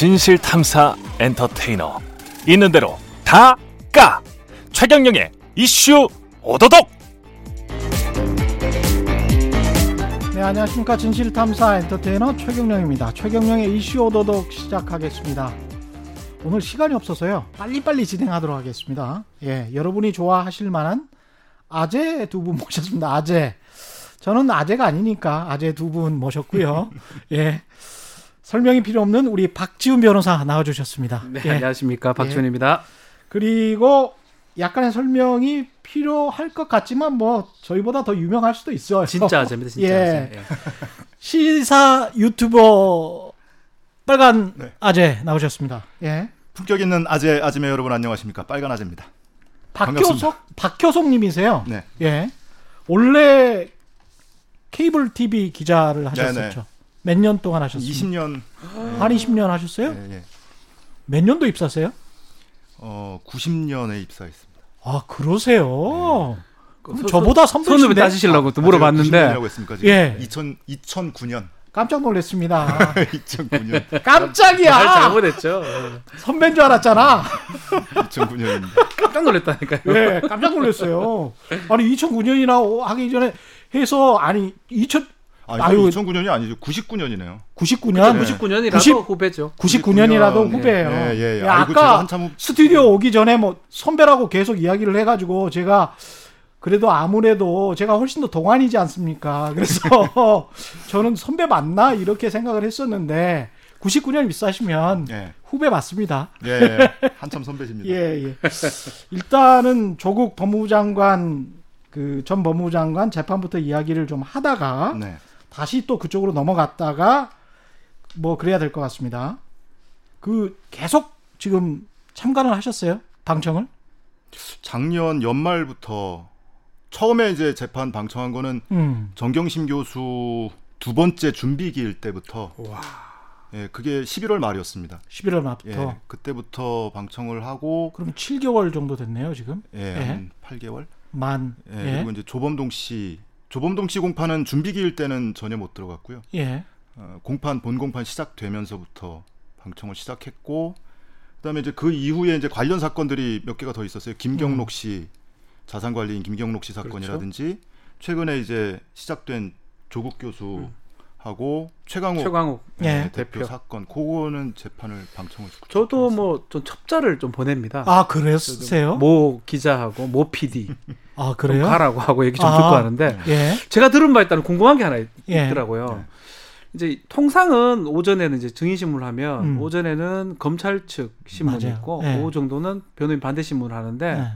진실 탐사 엔터테이너 있는 대로 다 까 최경영의 이슈 오도독 네, 안녕하십니까. 진실 탐사 엔터테이너 최경령입니다. 최경령의 이슈 오도독 시작하겠습니다. 오늘 시간이 없어서요. 빨리빨리 진행하도록 하겠습니다. 예, 여러분이 좋아하실 만한 아재 두 분 모셨습니다. 아재. 저는 아재가 아니니까 아재 두 분 모셨고요. 예. 설명이 필요 없는 우리 박지훈 변호사 나와주셨습니다. 네, 예. 안녕하십니까 박지훈입니다. 그리고 약간의 설명이 필요할 것 같지만 뭐 저희보다 더 유명할 수도 있어요. 진짜 아재입니다, 진짜 예. 예. 시사 유튜버 빨간 네. 아재 나오셨습니다. 예. 품격 있는 아재 아지매 여러분 안녕하십니까 빨간 아재입니다. 박효석 박효석 님이세요. 네. 예. 원래 케이블 TV 기자를 하셨었죠. 몇 년 동안 하셨어요? 20년 한 20년 하셨어요? 예, 예. 몇 년도 입사세요? 어 90년에 입사했습니다. 아 그러세요. 그럼 서- 저보다 손으로 선배신데 따지시려고 또 물어봤는데 90년이라고 했습니까 지금? 예. 2000 2009년 깜짝 놀랐습니다. 2009년 깜짝이야. 말 잘못했죠. 예. 선배인 줄 알았잖아. 2009년입니다. 깜짝 놀랐다니까요. 예, 깜짝 놀랐어요. 아니 2009년이나 하기 전에 해서 아니 2000 아. 이거 2009년이 아니죠 99년이네요. 99년 네. 99년이라도 90 후배죠. 99년이라도 99년. 후배예요. 예, 예, 예. 야, 아이고, 제가 아까 한참 후- 스튜디오 오기 전에 뭐 선배라고 계속 이야기를 해가지고 제가 그래도 아무래도 제가 훨씬 더 동안이지 않습니까? 그래서 저는 선배 맞나 이렇게 생각을 했었는데 99년 입사하시면 예. 후배 맞습니다. 예, 예. 한참 선배십니다. 예, 예. 일단은 조국 법무부 장관 그 전 법무부 장관 재판부터 이야기를 좀 하다가 네. 다시 또 그쪽으로 넘어갔다가 뭐 그래야 될 것 같습니다. 그 계속 지금 참관을 하셨어요? 방청을? 작년 연말부터 처음에 이제 재판 방청한 거는 음. 정경심 교수 두 번째 준비기일 때부터 예, 그게 11월 말이었습니다. 11월 말부터. 예, 그때부터 방청을 하고 그럼 7개월 정도 됐네요, 지금. 예, 예. 한 8개월. 만. 예, 예. 그리고 이제 조범동 씨 조범동 씨 공판은 준비기일 때는 전혀 못 들어갔고요. 예. 어, 공판 본 공판 시작되면서부터 방청을 시작했고 그다음에 이제 그 이후에 이제 관련 사건들이 몇 개가 더 있었어요. 김경록 음. 씨 자산관리인 김경록 씨 그렇죠. 사건이라든지 최근에 이제 시작된 조국 교수 하고 최강욱, 최광욱 예. 네, 대표 대표. 사건 그거는 재판을 방청을 저도 뭐 좀 첩자를 좀 보냅니다. 아, 그랬어요? 모 기자하고 모 PD 아, 좀 그래요? 가라고 하고 얘기 좀 아. 듣고 하는데 예. 제가 들은 바에 따른 궁금한 게 하나 있- 예. 있더라고요. 네. 이제 통상은 오전에는 이제 증인 신문을 하면 음. 오전에는 검찰 측 신문이 맞아요. 있고 예. 오후 정도는 변호인 반대 신문을 하는데 예.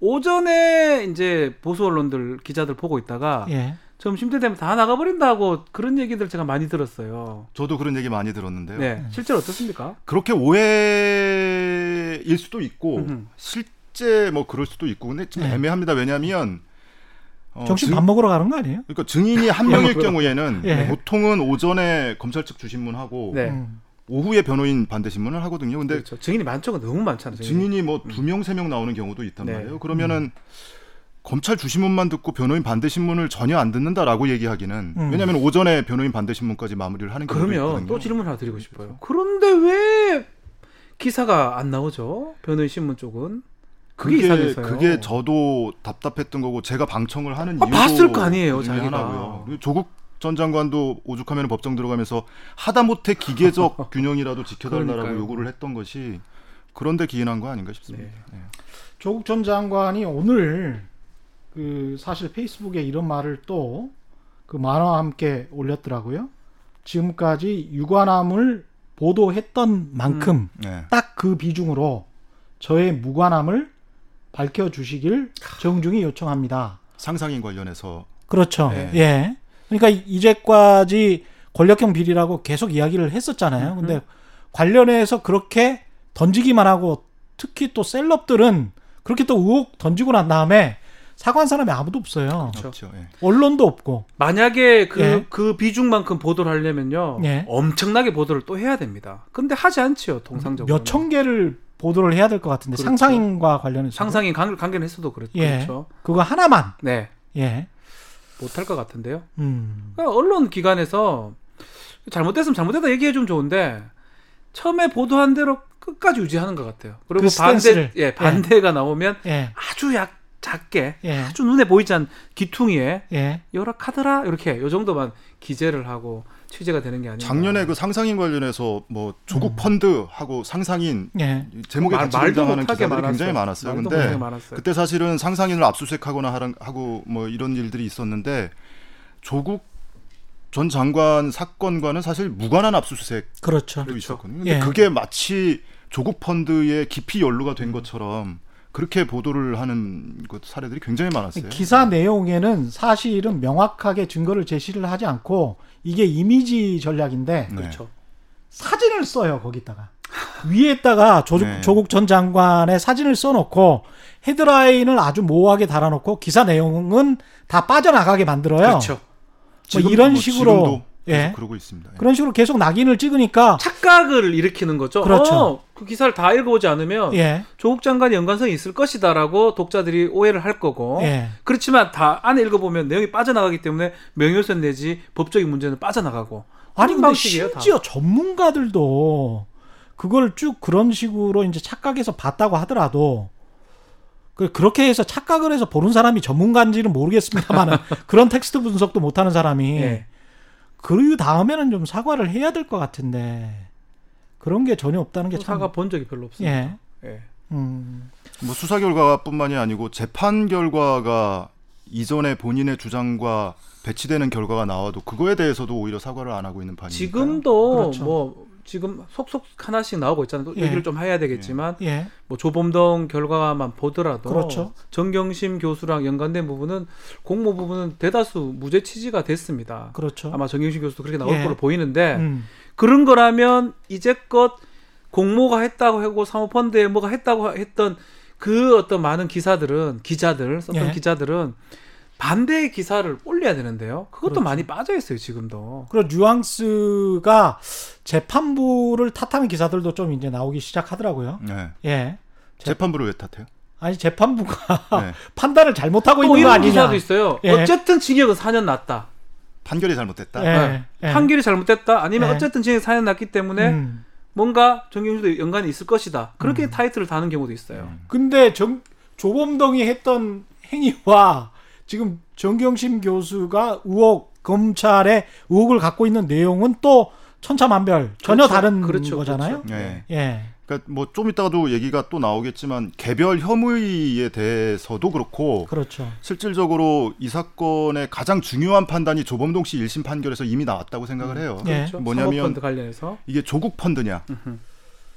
오전에 이제 보수 언론들 기자들 보고 있다가 예. 점심 때 되면 다 나가버린다고 그런 얘기들 제가 많이 들었어요. 저도 그런 얘기 많이 들었는데요. 네, 실제로 어떻습니까? 그렇게 오해일 수도 있고 음흠. 실제 뭐 그럴 수도 있고 근데 좀 네. 애매합니다. 왜냐하면 어, 정신 증- 밥 먹으러 가는 거 아니에요? 그러니까 증인이 한 명일 경우에는 예. 보통은 오전에 검찰 측 주신문하고 네. 음. 오후에 변호인 반대 신문을 하거든요. 근데 그렇죠. 증인이 많죠. 너무 많잖아요. 증인이. 증인이 뭐 두 명 세명 나오는 경우도 있단 네. 말이에요. 그러면은 검찰 주신문만 듣고 변호인 반대 신문을 전혀 안 듣는다라고 얘기하기는 음. 왜냐하면 오전에 변호인 반대 신문까지 마무리를 하는 경우도 그러면 있거든요. 또 질문 하나 드리고 싶어요. 그런데 왜 기사가 안 나오죠? 변호인 신문 쪽은 그게, 그게 이상해서요. 그게 저도 답답했던 거고 제가 방청을 하는 아, 이유도 봤을 거 아니에요, 자기가. 하나고요. 조국 전 장관도 오죽하면 법정 들어가면서 하다못해 기계적 균형이라도 지켜달라고. 요구를 했던 것이 그런데 기인한 거 아닌가 싶습니다. 네. 조국 전 장관이 오늘 그 사실 페이스북에 이런 말을 또 그 만화와 함께 올렸더라고요. 지금까지 유관함을 보도했던 만큼 네. 딱그 비중으로 저의 무관함을 밝혀 주시길 정중히 요청합니다. 상상인 관련해서 그렇죠. 네. 예. 그러니까 이제까지 권력형 비리라고 계속 이야기를 했었잖아요. 근데 관련해서 그렇게 던지기만 하고 특히 또 셀럽들은 그렇게 또 의혹 던지고 난 다음에 사과한 사람이 아무도 없어요. 그렇죠. 그렇죠. 예. 언론도 없고. 만약에 그, 예. 그 비중만큼 보도를 하려면요. 예. 엄청나게 보도를 또 해야 됩니다. 근데 하지 않지요, 통상적으로. 몇 천 개를 보도를 해야 될 것 같은데 그렇죠. 상상인과 관련해서 상상인 관, 관계는 했어도 그렇, 예. 그렇죠. 그거 하나만 네. 예. 못할 것 같은데요. 음. 그러니까 언론 기관에서 잘못됐으면 잘못됐다 얘기해 주면 좋은데 처음에 보도한 대로 끝까지 유지하는 것 같아요. 그리고 그 반대 스탠스를. 예 반대가 나오면 예. 아주 약 작게 예. 아주 눈에 보이지 않는 기퉁이에 예. 열악하더라 이렇게 요 정도만 기재를 하고 취재가 되는 게 아니라 작년에 그 상상인 관련해서 뭐 조국 음. 펀드 하고 상상인 예. 제목에 말- 같이 등장하는 기사들이 굉장히 많았어요. 많았어요. 말도 근데 많았어요. 그때 사실은 상상인을 압수수색하거나 하고 뭐 이런 일들이 있었는데 조국 전 장관 사건과는 사실 무관한 압수수색도 그렇죠. 있었거든요. 근데 예. 그게 마치 조국 펀드의 깊이 연루가 된 것처럼 그렇게 보도를 하는 것 사례들이 굉장히 많았어요. 기사 내용에는 사실은 명확하게 증거를 제시를 하지 않고 이게 이미지 전략인데 네. 그렇죠. 사진을 써요 거기다가 위에다가 조, 네. 조국 전 장관의 사진을 써놓고 헤드라인을 아주 모호하게 달아놓고 기사 내용은 다 빠져나가게 만들어요. 그렇죠. 뭐 이런 뭐 식으로 예. 그러고 있습니다. 예. 그런 식으로 계속 낙인을 찍으니까 착각을 일으키는 거죠. 그렇죠. 어, 그 기사를 다 읽어보지 않으면 예, 조국 장관이 연관성이 있을 것이다라고 독자들이 오해를 할 거고 예, 그렇지만 다 안에 읽어보면 내용이 빠져나가기 때문에 명예훼손 내지 법적인 문제는 빠져나가고 아니 근데 방식이에요, 다. 심지어 전문가들도 그걸 쭉 그런 식으로 이제 착각해서 봤다고 하더라도 그 그렇게 해서 착각을 해서 보는 사람이 전문가인지는 모르겠습니다만 그런 텍스트 분석도 못하는 사람이 예. 그 다음에는 좀 사과를 해야 될 것 같은데 그런 게 전혀 없다는 게 참. 사가 본 적이 별로 없습니다. 예. 예. 음, 뭐 수사 결과뿐만이 아니고 재판 결과가 이전에 본인의 주장과 배치되는 결과가 나와도 그거에 대해서도 오히려 사과를 안 하고 있는 판이니까. 지금도 그렇죠. 뭐 지금 속속 하나씩 나오고 있잖아요. 또 예. 얘기를 좀 해야 되겠지만 예, 뭐 조범동 결과만 보더라도 그렇죠. 정경심 교수랑 연관된 부분은 공모 부분은 대다수 무죄 취지가 됐습니다. 그렇죠. 아마 정경심 교수도 그렇게 나올 예. 걸로 보이는데 음, 그런 거라면 이제껏 공모가 했다고 하고 사모펀드에 뭐가 했다고 했던 그 어떤 많은 기사들은 기자들 썼던 예. 기자들은 반대의 기사를 올려야 되는데요. 그것도 그렇죠. 많이 빠져 있어요 지금도. 그런 뉘앙스가 재판부를 탓하는 기사들도 좀 이제 나오기 시작하더라고요. 네. 예. 재판부를 왜 탓해요? 아니 재판부가 네. 판단을 잘못하고 또 있는 거 아니냐. 기사도 있어요. 예. 어쨌든 징역은 4년 났다. 판결이 잘못됐다. 예. 예. 판결이 잘못됐다. 아니면 예. 어쨌든 징역 4년 났기 때문에 음. 뭔가 정경심도 연관이 있을 것이다. 그렇게 타이틀을 다는 경우도 있어요. 음. 근데 정, 조범동이 했던 행위와 지금 정경심 교수가 의혹 검찰의 의혹을 갖고 있는 내용은 또 천차만별 전혀 그렇죠. 다른 그렇죠. 거잖아요. 그렇죠. 예. 예. 그러니까 뭐 좀 이따가도 얘기가 또 나오겠지만 개별 혐의에 대해서도 그렇고 그렇죠. 실질적으로 이 사건의 가장 중요한 판단이 조범동 씨 1심 판결에서 이미 나왔다고 생각을 해요. 예. 그렇죠. 뭐냐면- 관련해서 이게 조국 펀드냐?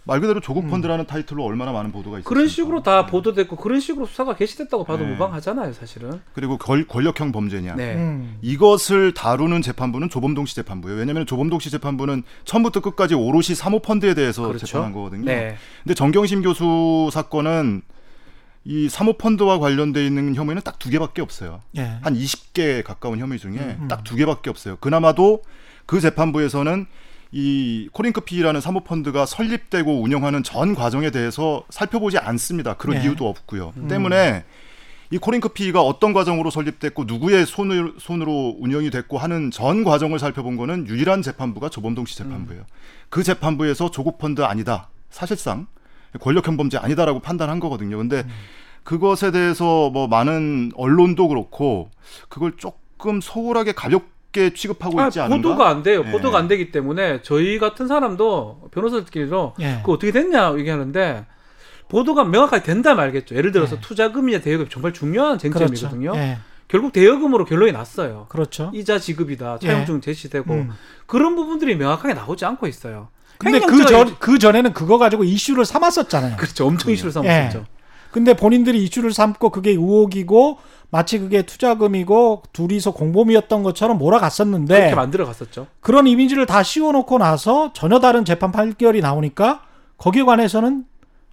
말 그대로 조국 펀드라는 타이틀로 얼마나 많은 보도가 있었습니까? 그런 식으로 다 보도됐고 그런 식으로 수사가 개시됐다고 봐도 네. 무방하잖아요, 사실은. 그리고 권, 권력형 범죄냐? 네. 음. 이것을 다루는 재판부는 조범동 씨 재판부예요. 왜냐하면 조범동 씨 재판부는 처음부터 끝까지 오롯이 사모 펀드에 대해서 그렇죠. 재판한 거거든요. 네. 근데 정경심 교수 사건은 이 사모펀드와 관련돼 있는 혐의는 딱 두 개밖에 없어요. 예. 한 20개 가까운 혐의 중에 음. 딱두 개밖에 없어요. 그나마도 그 재판부에서는 이 코링크피라는 사모펀드가 설립되고 운영하는 전 과정에 대해서 살펴보지 않습니다. 그런 네. 이유도 없고요. 음. 때문에 이 코링크피가 어떤 과정으로 설립됐고 누구의 손을, 손으로 운영이 됐고 하는 전 과정을 살펴본 거는 유일한 재판부가 조범동 씨 재판부예요. 그 재판부에서 조국 펀드 아니다. 사실상 권력형 범죄 아니다라고 판단한 거거든요. 근데 음. 그것에 대해서 뭐 많은 언론도 그렇고 그걸 조금 소홀하게 가볍게 취급하고 아, 있지 않은가? 보도가 안 돼요. 예. 보도가 안 되기 때문에 저희 같은 사람도 변호사들끼리도 예. 그거 어떻게 됐냐 얘기하는데 보도가 명확하게 된다 말겠죠. 예를 들어서 네. 투자금이나 대여금 정말 중요한 쟁점이거든요. 그렇죠. 예. 결국 대여금으로 결론이 났어요. 그렇죠. 이자 지급이다, 예. 차용증 제시되고 음. 그런 부분들이 명확하게 나오지 않고 있어요. 근데 그 전, 그 전에는 그거 가지고 이슈를 삼았었잖아요. 그렇죠. 엄청 이슈를 삼았었죠. 예. 근데 본인들이 이슈를 삼고 그게 의혹이고 마치 그게 투자금이고 둘이서 공범이었던 것처럼 몰아갔었는데 그렇게 만들어 갔었죠. 그런 이미지를 다 씌워놓고 나서 전혀 다른 재판 판결이 나오니까 거기에 관해서는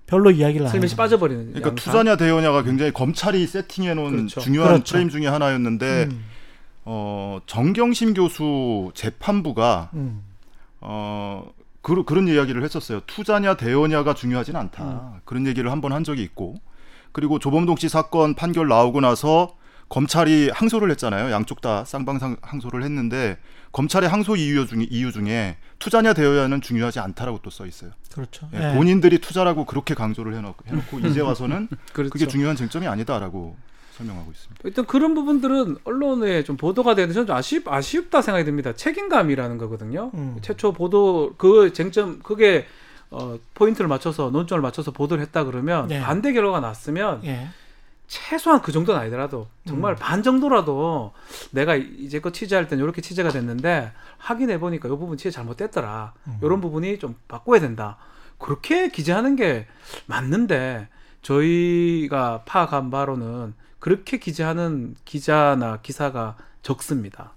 별로 이야기를 안 해요. 슬며시 빠져버리는. 그러니까 양상. 투자냐 대여냐가 굉장히 검찰이 세팅해 놓은 그렇죠. 중요한 그렇죠. 프레임 중에 하나였는데 음, 어, 정경심 교수 재판부가 음. 어, 그, 그런 이야기를 했었어요. 투자냐 대여냐가 중요하진 않다. 음. 그런 얘기를 한 번 한 적이 있고 그리고 조범동 씨 사건 판결 나오고 나서 검찰이 항소를 했잖아요. 양쪽 다 쌍방상 항소를 했는데 검찰의 항소 이유 중에 이유 중에 투자냐 대여냐는 중요하지 않다라고 또 써 있어요. 그렇죠. 예, 예. 본인들이 투자라고 그렇게 강조를 해놓고, 해놓고 이제 와서는 그렇죠. 그게 중요한 쟁점이 아니다라고 설명하고 있습니다. 일단 그런 부분들은 언론에 좀 보도가 되는데 저는 좀 아쉽, 아쉽다 생각이 듭니다. 책임감이라는 거거든요. 음. 최초 보도 그 쟁점 그게 어, 포인트를 맞춰서 논점을 맞춰서 보도를 했다 그러면 네. 반대 결과가 났으면 예. 최소한 그 정도는 아니더라도 정말 음. 반 정도라도 내가 이제껏 취재할 땐 이렇게 취재가 됐는데 확인해 보니까 이 부분 취재 잘못됐더라. 음. 이런 부분이 좀 바꿔야 된다. 그렇게 기재하는 게 맞는데 저희가 파악한 바로는 그렇게 기재하는 기자나 기사가 적습니다.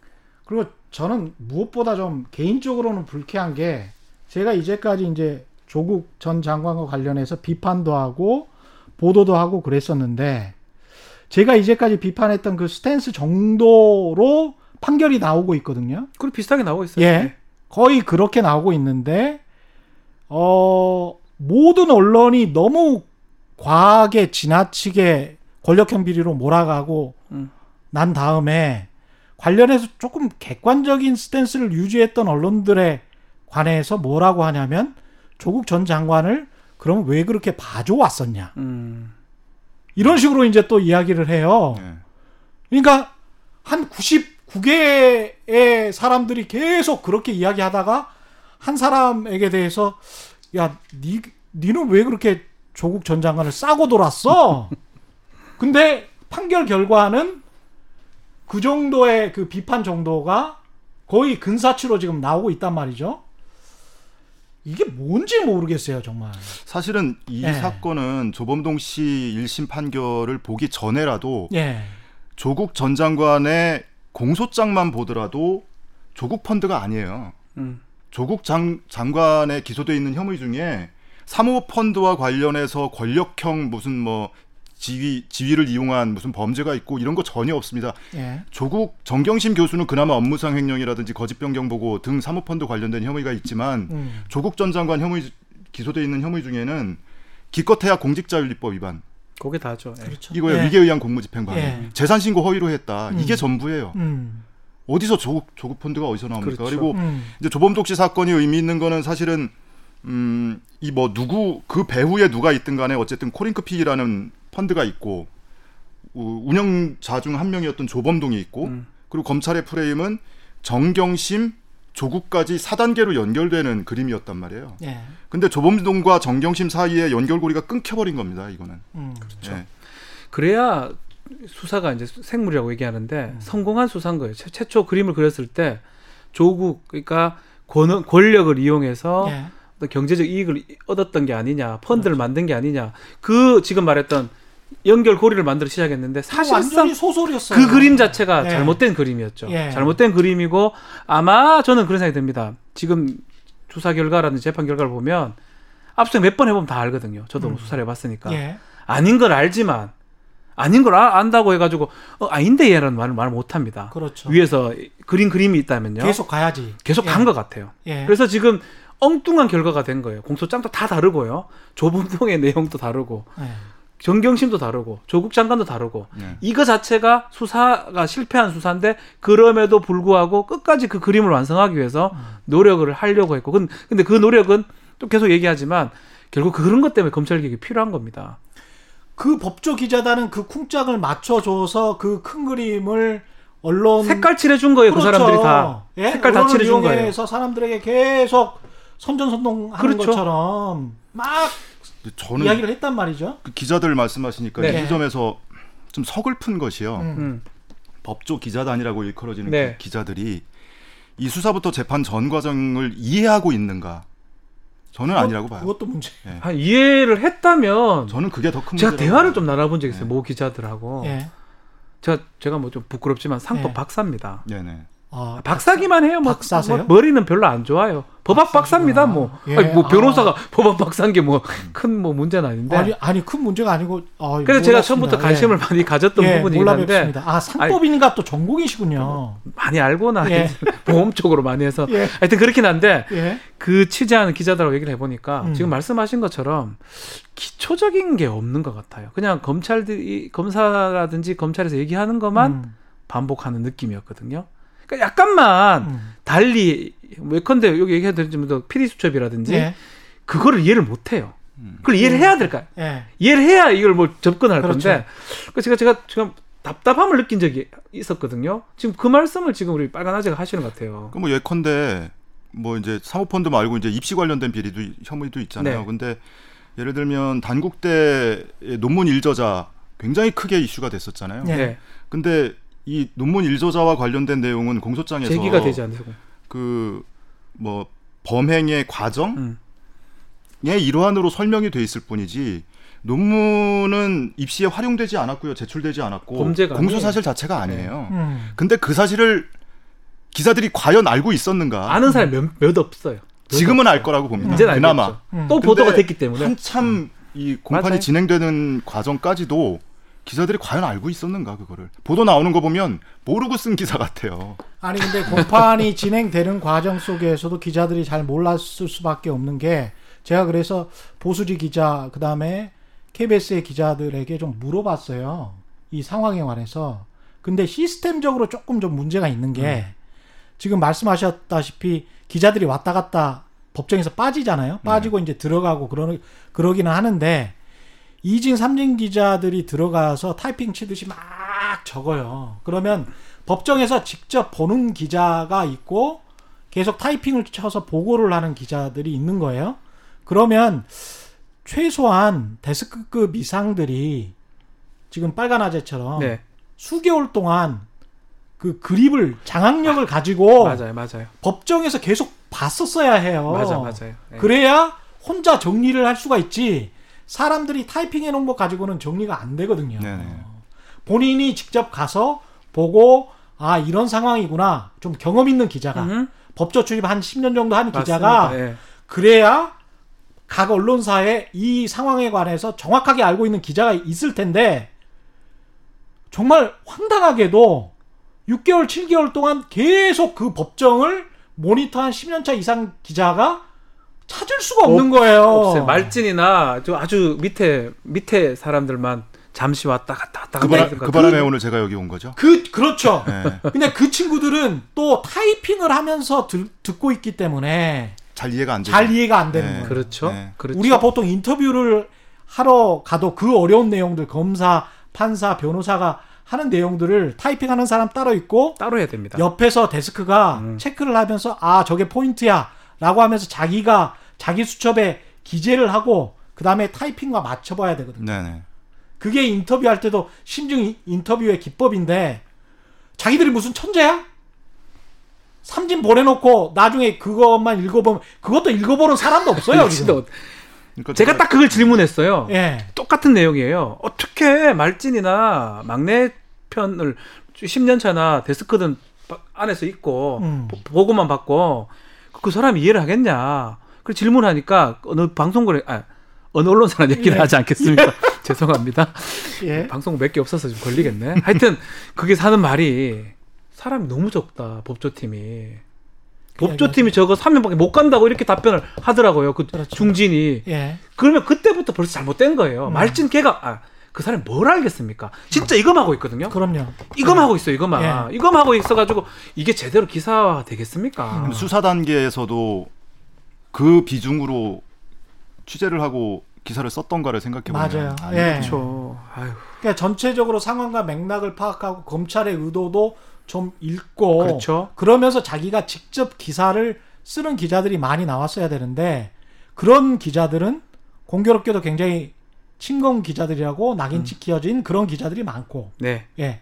그리고 저는 무엇보다 좀 개인적으로는 불쾌한 게 제가 이제까지 이제 조국 전 장관과 관련해서 비판도 하고 보도도 하고 그랬었는데 제가 이제까지 비판했던 그 스탠스 정도로 판결이 나오고 있거든요. 그리고 비슷하게 나오고 있어요. 예. 거의 그렇게 나오고 있는데 어 모든 언론이 너무 과하게 지나치게 권력형 비리로 몰아가고 음. 난 다음에 관련해서 조금 객관적인 스탠스를 유지했던 언론들에 관해서 뭐라고 하냐면 조국 전 장관을 그럼 왜 그렇게 봐줘 왔었냐 음. 이런 식으로 이제 또 이야기를 해요. 예. 그러니까 한 99개의 사람들이 계속 그렇게 이야기하다가 한 사람에게 대해서 야, 니 니는 왜 그렇게 조국 전 장관을 싸고 돌았어? 근데 판결 결과는 그 정도의 그 비판 정도가 거의 근사치로 지금 나오고 있단 말이죠. 이게 뭔지 모르겠어요, 정말. 사실은 이 예. 사건은 조범동 씨 1심 판결을 보기 전에라도 예. 조국 전 장관의 공소장만 보더라도 조국 펀드가 아니에요. 음. 조국 장, 장관에 기소돼 있는 혐의 중에 사모펀드와 관련해서 권력형 무슨 뭐 지위 지위를 이용한 무슨 범죄가 있고 이런 거 전혀 없습니다. 예. 조국 정경심 교수는 그나마 업무상 횡령이라든지 거짓 변경 보고 등 사모펀드 관련된 혐의가 있지만 음. 조국 전 장관 혐의 기소돼 있는 혐의 중에는 기껏해야 공직자윤리법 위반 그게 다죠. 예. 그렇죠. 이거예요 예. 위계 의한 공무집행 방해 예. 재산 신고 허위로 했다 음. 이게 전부예요 음. 어디서 조국 조국 펀드가 어디서 나옵니까 그렇죠. 그리고 음. 이제 조범독 씨 사건이 의미 있는 거는 사실은 음, 이 뭐 누구 그 배후에 누가 있든 간에 어쨌든 코링크피라는 펀드가 있고 우- 운영자 중 한 명이었던 조범동이 있고 음. 그리고 검찰의 프레임은 정경심 조국까지 4단계로 연결되는 그림이었단 말이에요. 예. 근데 조범동과 정경심 사이에 연결고리가 끊겨버린 겁니다. 이거는. 음. 예. 그래야 수사가 이제 생물이라고 얘기하는데 음. 성공한 수사인 거예요. 최, 최초 그림을 그렸을 때 조국 그러니까 권, 권력을 이용해서 예. 어떤 경제적 이익을 얻었던 게 아니냐, 펀드를 만든 게 아니냐. 그 지금 말했던 연결 고리를 만들어 시작했는데 사실상 소설이었어요. 그 그림 자체가 예. 잘못된 그림이었죠. 예. 잘못된 그림이고 아마 저는 그런 생각이 듭니다. 지금 수사 결과라든지 재판 결과를 보면 앞서 몇번 해보면 다 알거든요. 저도 뭐 음. 수사를 해봤으니까 예. 아닌 걸 알지만 아닌 걸 아- 안다고 해가지고 어, 아닌데 얘라는 말을 말 못합니다. 그렇죠. 위에서 그린 그림이 있다면요. 계속 가야지. 계속 예. 간것 같아요. 예. 그래서 지금 엉뚱한 결과가 된 거예요. 공소장도 다 다르고요. 조범동의 내용도 다르고 예. 정경심도 다르고 조국 장관도 다르고 예. 이거 자체가 수사가 실패한 수사인데 그럼에도 불구하고 끝까지 그 그림을 완성하기 위해서 음. 노력을 하려고 했고 근- 근데 그 노력은 또 계속 얘기하지만 결국 그런 것 때문에 검찰 개혁이 필요한 겁니다. 그 법조 기자단은 그 쿵짝을 맞춰줘서 그 큰 그림을 언론 색깔 칠해준 거예요. 그 그렇죠. 사람들이 다 예? 색깔 다 칠해준 거예요. 이용해서 사람들에게 계속 선전선동하는 그렇죠. 것처럼 막 저는 이야기를 했단 말이죠. 그 기자들 말씀하시니까 네. 이 지점에서 좀 서글픈 것이요. 음. 음. 법조 기자단이라고 일컬어지는 네. 기, 자들이 이 수사부터 재판 전 과정을 이해하고 있는가? 저는 아니라고 봐요. 그것도 문제. 아, 이해를 했다면 저는 그게 더큰 제가 문제라고 대화를 봐요. 좀 나눠본 적 있어요. 네. 모 기자들하고 예. 제가 제가 뭐 좀 부끄럽지만 상법 네. 박사입니다. 네네. 아, 박사기만 해요. 뭐, 박사세요? 뭐 머리는 별로 안 좋아요. 법학 박사입니다. 뭐, 예. 아니, 뭐 아. 변호사가 법학 박사인 게 뭐큰뭐 문제는 아닌데. 아니 아니 큰 문제가 아니고 어, 그래서 제가. 처음부터 관심을 예. 많이 가졌던 예, 부분이 몰라 있는데 뵙습니다. 아 상법인가 또 전공이시군요. 많이 알고나 예. 보험 쪽으로 많이 해서 예. 하여튼 그렇긴 한데 예. 그 취재하는 기자들하고 얘기를 해보니까 음. 지금 말씀하신 것처럼 기초적인 게 없는 것 같아요. 그냥 검찰들이 검사라든지 검찰에서 얘기하는 것만 음, 반복하는 느낌이었거든요. 그러니까 약간만 음. 달리 예컨대 여기 얘기해도 되지만 뭐 피리 수첩이라든지 예. 그거를 이해를 못 해요. 음. 그걸 이해를 해야 될까요? 예. 이해를 해야 이걸 뭐 접근할 그렇죠. 건데 그 제가 제가 지금 답답함을 느낀 적이 있었거든요. 지금 그 말씀을 지금 우리 빨간 아재가 하시는 것 같아요. 그뭐 예컨대 뭐 이제 사모펀드 말고 이제 입시 관련된 비리도 혐의도 있잖아요. 네. 근데 예를 들면 단국대의 논문 일저자 굉장히 크게 이슈가 됐었잖아요. 예. 네. 근데 이 논문 일저자와 관련된 내용은 공소장에서 제기가 되지 않고. 그뭐 범행의 과정의 음. 일환으로 설명이 돼 있을 뿐이지 논문은 입시에 활용되지 않았고요, 제출되지 않았고 범죄가 공소. 사실 자체가 아니에요. 음. 근데 그 사실을 기자들이 과연 알고 있었는가? 아는 사람이 몇, 몇 없어요. 몇 지금은 알 없어요. 거라고 봅니다. 이제는 그나마. 음. 또 보도가 됐기 때문에 한참 이 공판이 맞아요. 진행되는 과정까지도 기자들이 과연 알고 있었는가 그거를 보도 나오는 거 보면 모르고 쓴 기사 같아요. 아니 근데 공판이 진행되는 과정 속에서도 기자들이 잘 몰랐을 수밖에 없는 게 제가 그래서 보수지 기자 그다음에 KBS의 기자들에게 좀 물어봤어요. 이 상황에 관해서. 근데 시스템적으로 조금 좀 문제가 있는 게 지금 말씀하셨다시피 기자들이 왔다 갔다 법정에서 빠지잖아요. 빠지고 이제 들어가고 그러 그러기는 하는데 이진 삼진 기자들이 들어가서 타이핑 치듯이 막 적어요. 그러면 법정에서 직접 보는 기자가 있고 계속 타이핑을 쳐서 보고를 하는 기자들이 있는 거예요. 그러면 최소한 데스크급 이상들이 지금 빨간 아재처럼 네 수개월 동안 그 그립을 장악력을 가지고 맞아요 맞아요 법정에서 계속 봤었어야 해요. 맞아 맞아요. 네. 그래야 혼자 정리를 할 수가 있지. 사람들이 타이핑해 놓은 것 가지고는 정리가 안 되거든요. 네네. 본인이 직접 가서 보고 아 이런 상황이구나. 좀 경험 있는 기자가 음, 법조 출입 한 10년 정도 한 기자가 맞습니다. 예. 그래야 각 언론사에 이 상황에 관해서 정확하게 알고 있는 기자가 있을 텐데 정말 황당하게도 6개월, 7개월 동안 계속 그 법정을 모니터한 10년 차 이상 기자가 찾을 수가 없는 거예요. 없어요. 말진이나 저 아주 밑에 밑에 사람들만 잠시 왔다 갔다 왔다 그, 갔다 했을 그것 바람에. 오늘 제가 여기 온 거죠. 그 그렇죠. 네. 근데 그 친구들은 또 타이핑을 하면서 들- 듣고 있기 때문에 잘 이해가 안 되죠. 잘 이해가 안 되는 네. 거예요. 그렇죠. 네. 그렇죠. 우리가 보통 인터뷰를 하러 가도 그 어려운 내용들 검사, 판사, 변호사가 하는 내용들을 타이핑하는 사람 따로 있고 따로 해야 됩니다. 옆에서 데스크가 음. 체크를 하면서 아 저게 포인트야 라고 하면서 자기가 자기 수첩에 기재를 하고 그 다음에 타이핑과 맞춰봐야 되거든요. 네네. 그게 인터뷰할 때도 심증 이- 인터뷰의 기법인데 자기들이 무슨 천재야? 삼진 보내놓고 나중에 그것만 읽어보면 그것도 읽어보는 사람도 없어요. 지금. 그러니까 제가 딱 그걸 질문했어요. 예. 똑같은 내용이에요. 어떻게 말진이나 막내 편을 10년 차나 데스크든 바- 안에서 있고 음. 보- 보고만 받고 그 사람이 이해를 하겠냐. 그 질문하니까 어느 방송국에 아 어느 언론사는 얘기를 예. 하지 않겠습니까? 죄송합니다. 예. 방송국 몇개 없어서 좀 걸리겠네. 하여튼 그게 사는 말이 사람이 너무 적다. 법조팀이. 법조팀이 저거 3명밖에 못 간다고 이렇게 답변을 하더라고요. 그 그렇죠. 중진이. 예. 그러면 그때부터 벌써 잘못된 거예요. 음. 말진 걔가 아, 그 사람이 뭘 알겠습니까? 진짜 이거만 하고 있거든요. 그럼요. 이거만 하고 있어요. 이거만. 예. 이거만 하고 있어가지고 이게 제대로 기사화 되겠습니까? 음. 수사 단계에서도 그 비중으로 취재를 하고 기사를 썼던가를 생각해 보면 맞아요. 예. 그렇죠. 아유, 그러니까 전체적으로 상황과 맥락을 파악하고 검찰의 의도도 좀 읽고 그렇죠. 그러면서 자기가 직접 기사를 쓰는 기자들이 많이 나왔어야 되는데 그런 기자들은 공교롭게도 굉장히 친공 기자들이라고 낙인찍 키어진 그런 기자들이 많고 네. 예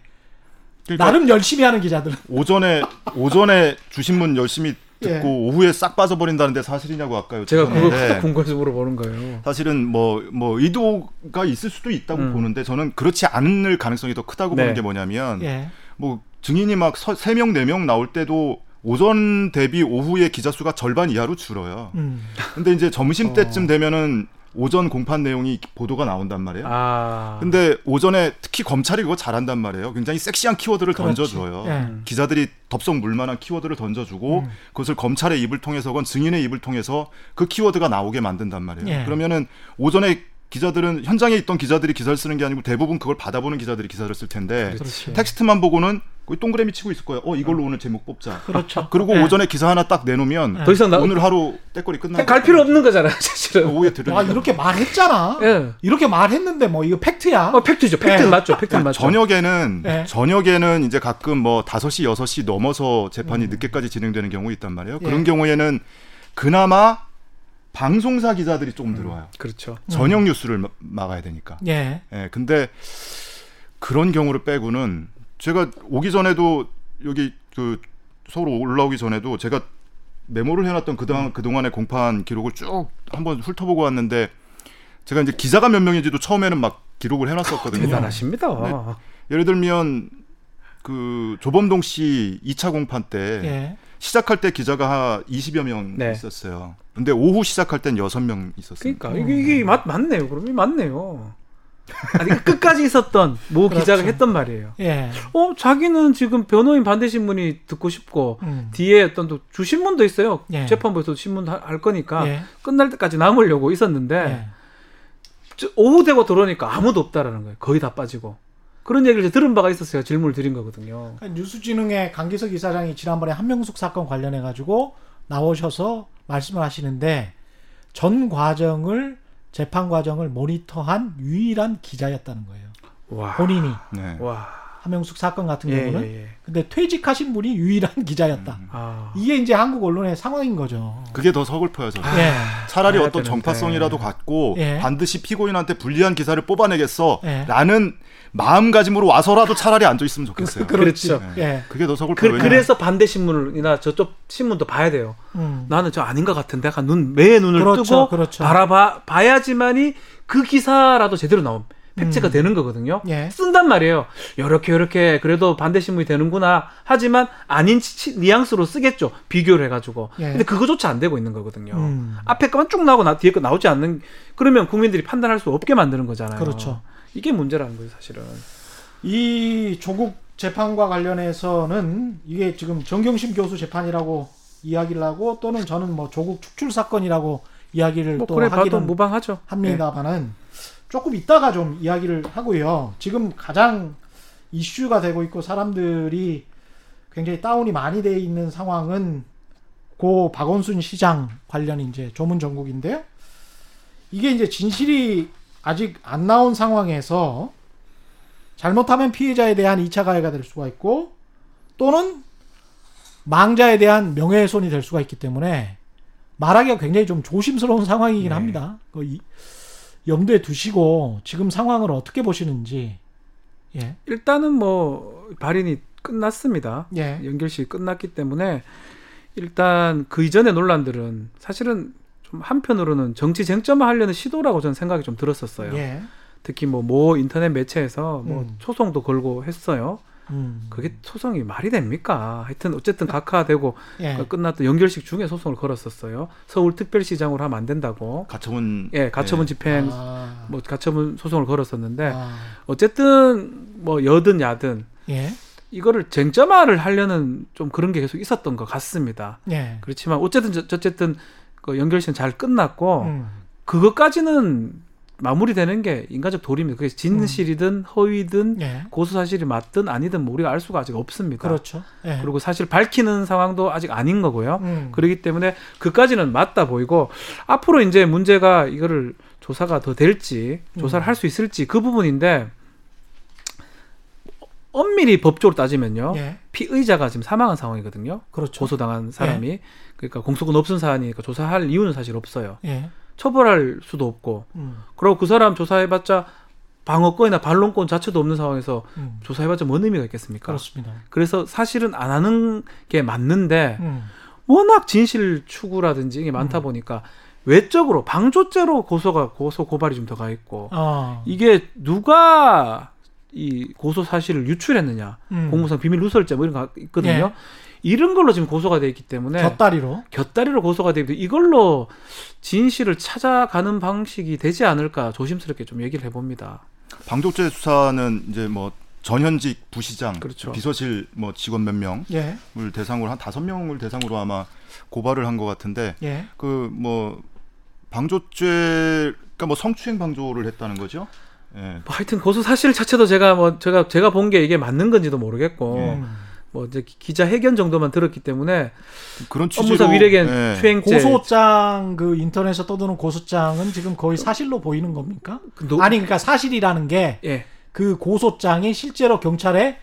그러니까 나름 열심히 하는 기자들은 오전에 오전에 주신문 열심히 듣고 예. 오후에 싹 빠져버린다는데 사실이냐고 아까 제가 그거 여쭤봤는데 궁금해서 물어보는 거예요. 사실은 뭐뭐 의도가 있을 수도 있다고 음. 보는데 저는 그렇지 않을 가능성이 더 크다고 네. 보는 게 뭐냐면 예 뭐 증인이 막 세 명 네 명 나올 때도 오전 대비 오후에 기자 수가 절반 이하로 줄어요. 음. 근데 이제 점심 어. 때쯤 되면은 오전 공판 내용이 보도가 나온단 말이에요. 아. 근데 오전에 특히 검찰이 그거 잘한단 말이에요. 굉장히 섹시한 키워드를 그렇지. 던져줘요. 예. 기자들이 덥석 물만한 키워드를 던져주고 음. 그것을 검찰의 입을 통해서건 증인의 입을 통해서 그 키워드가 나오게 만든단 말이에요. 예. 그러면은 오전에 기자들은 현장에 있던 기자들이 기사를 쓰는 게 아니고 대부분 그걸 받아보는 기자들이 기사를 쓸 텐데 그렇지. 텍스트만 보고는 동그라미 치고 있을 거예요. 어 이걸로 오늘 제목 뽑자. 그렇죠. 그리고 예. 오전에 기사 하나 딱 내놓으면 더 이상 나 오늘 하루 때거리 끝나. 갈 필요 없는 거잖아요, 사실은. 오후에 들으니까 와 이렇게 말했잖아. 예. 이렇게 말했는데 뭐 이거 팩트야. 어, 팩트죠. 팩트는 예. 맞죠. 팩트는 맞죠. 저녁에는 예. 저녁에는 이제 가끔 뭐 5시, 6시 넘어서 재판이 늦게까지 진행되는 경우 있단 말이에요. 음. 예. 그런 경우에는 그나마 방송사 기자들이 조금 들어와요. 그렇죠. 저녁 뉴스를 마- 막아야 되니까. 예. 예. 근데 그런 경우를 빼고는 제가 오기 전에도 여기 그 서울 올라오기 전에도 제가 메모를 해놨던 그동안 그동안의 공판 기록을 쭉 한번 훑어보고 왔는데 제가 이제 기자가 몇 명인지도 처음에는 막 기록을 해놨었거든요. 대단하십니다. 네. 예를 들면 그 조범동 씨 2차 공판 때 예. 시작할 때 기자가 한 20여 명 네. 있었어요. 근데 오후 시작할 땐 6명 있었어요. 그러니까 이게, 이게 맞, 맞네요. 그럼 이 맞네요. 아니 끝까지 있었던 모 그렇죠. 기자가 했던 말이에요. 예. 어 자기는 지금 변호인 반대 신문이 듣고 싶고 음. 뒤에 어떤 또 주신문도 있어요. 예. 재판부에서 신문 하- 할 거니까 예. 끝날 때까지 남으려고 있었는데 예. 저- 오후 되고 들어오니까 아무도 없다라는 거예요. 거의 다 빠지고 그런 얘기를 들은 바가 있었어요. 질문을 드린 거거든요. 그러니까 뉴스진흥의 강기석 이사장이 지난번에 한명숙 사건 관련해 가지고 나오셔서 말씀을 하시는데 전 과정을 재판 과정을 모니터한 유일한 기자였다는 거예요. 와, 본인이 네. 와, 한명숙 사건 같은 예, 경우는 예, 예. 근데 퇴직하신 분이 유일한 기자였다. 아, 이게 이제 한국 언론의 상황인 거죠. 그게 더 서글퍼요. 저는. 예. 차라리 어떤 되는데. 정파성이라도 갖고 예. 반드시 피고인한테 불리한 기사를 뽑아내겠어 예. 라는 마음가짐으로 와서라도 차라리 앉아 있으면 좋겠어요. 그렇지. 그렇죠. 예. 그게 더 서글퍼요. 그, 그래서 반대 신문이나 저쪽 신문도 봐야 돼요. 음. 나는 저 아닌 것 같은데 약간 눈 매의 눈을 그렇죠, 뜨고 그렇죠. 바라봐 봐야지만이 그 기사라도 제대로 나옴 팩트가 음. 되는 거거든요. 예. 쓴단 말이에요. 요렇게 요렇게 그래도 반대 신문이 되는구나. 하지만 아닌 치- 뉘앙스로 쓰겠죠. 비교를 해가지고. 예. 근데 그거조차 안 되고 있는 거거든요. 음. 앞에 거만 쭉 나오고 나, 뒤에 거 나오지 않는 그러면 국민들이 판단할 수 없게 만드는 거잖아요. 그렇죠. 이게 문제라는 거예요, 사실은. 이 조국 재판과 관련해서는 이게 지금 정경심 교수 재판이라고 이야기를 하고 또는 저는 뭐 조국 축출 사건이라고 이야기를 뭐 또 그래 하기는 무방하죠. 합니다만은 조금 이따가 좀 이야기를 하고요. 지금 가장 이슈가 되고 있고 사람들이 굉장히 다운이 많이 돼 있는 상황은 고 박원순 시장 관련 이제 조문 전국인데요. 이게 이제 진실이 아직 안 나온 상황에서 잘못하면 피해자에 대한 2차 가해가 될 수가 있고 또는 망자에 대한 명예훼손이 될 수가 있기 때문에 말하기가 굉장히 좀 조심스러운 상황이긴 네. 합니다. 그 이- 염두에 두시고 지금 상황을 어떻게 보시는지. 예. 일단은 뭐 발인이 끝났습니다. 예. 연결식이 끝났기 때문에 일단 그 이전의 논란들은 사실은 좀 한편으로는 정치 쟁점화하려는 시도라고 저는 생각이 좀 들었었어요. 예. 특히 뭐모 인터넷 매체에서 뭐 음. 소송도 걸고 했어요. 음. 그게 소송이 말이 됩니까? 하여튼 어쨌든 각하되고 예. 끝났던 연결식 중에 소송을 걸었었어요. 서울특별시장으로 하면 안 된다고. 가처분 예, 가처분 네. 집행 아. 뭐 가처분 소송을 걸었었는데 아. 어쨌든 뭐 여든 야든 예. 이거를 쟁점화를 하려는 좀 그런 게 계속 있었던 것 같습니다. 예. 그렇지만 어쨌든 저, 어쨌든 그 연결식은 잘 끝났고 음. 그것까지는 마무리되는 게 인간적 도리입니다. 그게 진실이든 허위든 예. 고소 사실이 맞든 아니든 뭐 우리가 알 수가 아직 없습니다. 그렇죠. 예. 그리고 사실 밝히는 상황도 아직 아닌 거고요. 음. 그렇기 때문에 그까지는 맞다 보이고 앞으로 이제 문제가 이거를 조사가 더 될지 조사를 음. 할수 있을지 그 부분인데 엄밀히 법적으로 따지면요 예. 피의자가 지금 사망한 상황이거든요 그렇죠. 고소당한 사람이 그러니까 공소권 없은 사안이니까 조사할 이유는 사실 없어요 예. 처벌할 수도 없고 음. 그리고 그 사람 조사해봤자 방어권이나 반론권 자체도 없는 상황에서 음. 조사해봤자 뭔 의미가 있겠습니까? 그렇습니다. 그래서 사실은 안 하는 게 맞는데 음. 워낙 진실 추구라든지 이게 많다 음. 보니까 외적으로 방조죄로 고소가 고소 고발이 좀 들어가 있고 어. 이게 누가 이 고소 사실을 유출했느냐, 음. 공무상 비밀 누설죄 뭐 이런 거 있거든요. 이런 걸로 지금 고소가 돼 있기 때문에 곁다리로. 곁다리로 고소가 되고 이걸로 진실을 찾아가는 방식이 되지 않을까 조심스럽게 좀 얘기를 해봅니다. 방조죄 수사는 이제 뭐 전현직 부시장, 그렇죠. 비서실 뭐 직원 몇 명을 예. 대상으로 한 다섯 명을 대상으로 아마 고발을 한 것 같은데 예. 그뭐 방조죄 그러니까 뭐 성추행 방조를 했다는 거죠. 예. 뭐 하여튼 고소 사실 자체도 제가 뭐 제가 제가 본 게 이게 맞는 건지도 모르겠고 음. 뭐 이제 기- 기자 회견 정도만 들었기 때문에 그런 취지로 업무상 위력 예. 추행죄 고소장 그 인터넷에 떠도는 고소장은 지금 거의 사실로 보이는 겁니까? 그 노- 아니 그러니까 사실이라는 게그 예. 고소장이 실제로 경찰에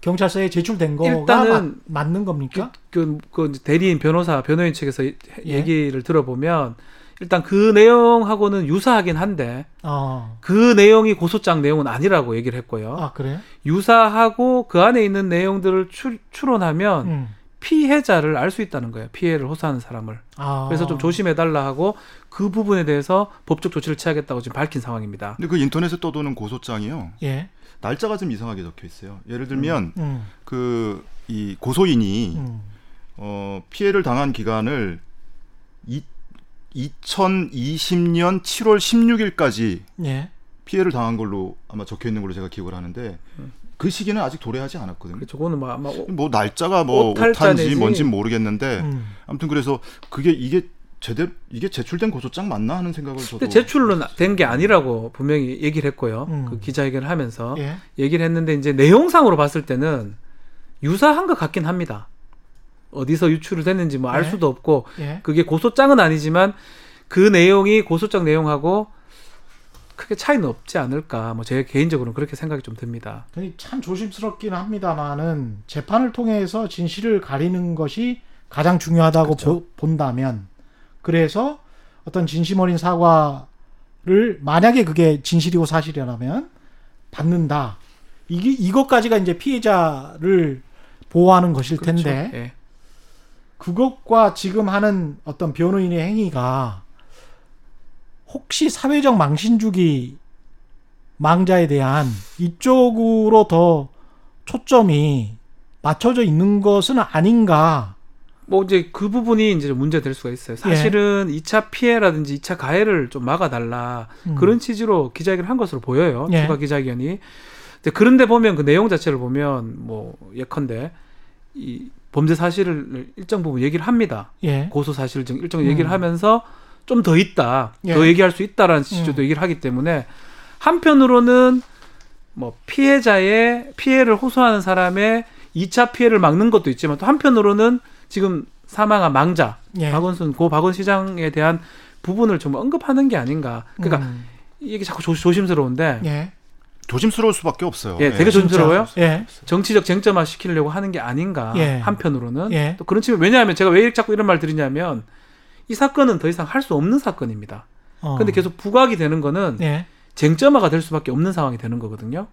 경찰서에 제출된 거가 일단은 맞, 는 겁니까? 그, 그 이제 대리인 변호사 변호인 측에서 이- 예. 얘기를 들어보면 일단 그 내용하고는 유사하긴 한데 어. 그 내용이 고소장 내용은 아니라고 얘기를 했고요. 아 그래요? 유사하고 그 안에 있는 내용들을 출, 추론하면 음. 피해자를 알 수 있다는 거예요. 피해를 호소하는 사람을. 아. 그래서 좀 조심해 달라 하고 그 부분에 대해서 법적 조치를 취하겠다고 지금 밝힌 상황입니다. 근데 그 인터넷에 떠도는 고소장이요. 예. 날짜가 좀 이상하게 적혀 있어요. 예를 들면 음. 그이 고소인이 음. 어, 피해를 당한 기간을 이, 2020년 7월 16일까지 예. 피해를 당한 걸로 아마 적혀 있는 걸로 제가 기억을 하는데 그 시기는 아직 도래하지 않았거든요. 그렇죠. 그거는 뭐 아마 오- 뭐 날짜가 뭐 내지. 뭔지 모르겠는데 음. 아무튼 그래서 그게 이게 제대로 이게 제출된 고소장 맞나 하는 생각을 저도 근데 제출은 된게 아니라고 분명히 얘기를 했고요. 음. 그 기자회견을 하면서 예. 얘기를 했는데 이제 내용상으로 봤을 때는 유사한 것 같긴 합니다. 어디서 유출을 됐는지 뭐알 네. 수도 없고 예. 그게 고소장은 아니지만 그 내용이 고소장 내용하고 크게 차이는 없지 않을까. 뭐 제 개인적으로는 그렇게 생각이 좀 듭니다. 참 조심스럽긴 합니다만은 재판을 통해서 진실을 가리는 것이 가장 중요하다고 그렇죠. 보- 본다면 그래서 어떤 진심 어린 사과를 만약에 그게 진실이고 사실이라면 받는다. 이게 이것까지가 이제 피해자를 보호하는 것일 그렇죠. 텐데 예. 그것과 지금 하는 어떤 변호인의 행위가 혹시 사회적 망신 주기 망자에 대한 이쪽으로 더 초점이 맞춰져 있는 것은 아닌가. 뭐 이제 그 부분이 이제 문제 될 수가 있어요. 사실은 2차 피해라든지 2차 가해를 좀 막아달라 음. 그런 취지로 기자회견을 한 것으로 보여요. 예. 추가 기자회견이. 그런데 보면 그 내용 자체를 보면 뭐 예컨대 이 범죄 사실을 일정 부분 얘기를 합니다. 예. 고소 사실 등 일정 음. 얘기를 하면서 좀 더 있다, 예. 더 얘기할 수 있다라는 취지도 얘기를 하기 때문에 한편으로는 뭐 피해자의 피해를 호소하는 사람의 2차 피해를 막는 것도 있지만 또 한편으로는 지금 사망한 망자 예. 박원순 고 박원 시장에 대한 부분을 좀 언급하는 게 아닌가. 그러니까 음. 이게 자꾸 조, 조심스러운데 예. 조심스러울 수밖에 없어요. 예, 되게 진짜. 조심스러워요. 예. 정치적 쟁점화 시키려고 하는 게 아닌가 예. 한편으로는 예. 또 그런 측면 왜냐하면 제가 왜 자꾸 이런 말 드리냐면 이 사건은 더 이상 할 수 없는 사건입니다. 어. 근데 계속 부각이 되는 거는 예. 쟁점화가 될 수밖에 없는 상황이 되는 거거든요.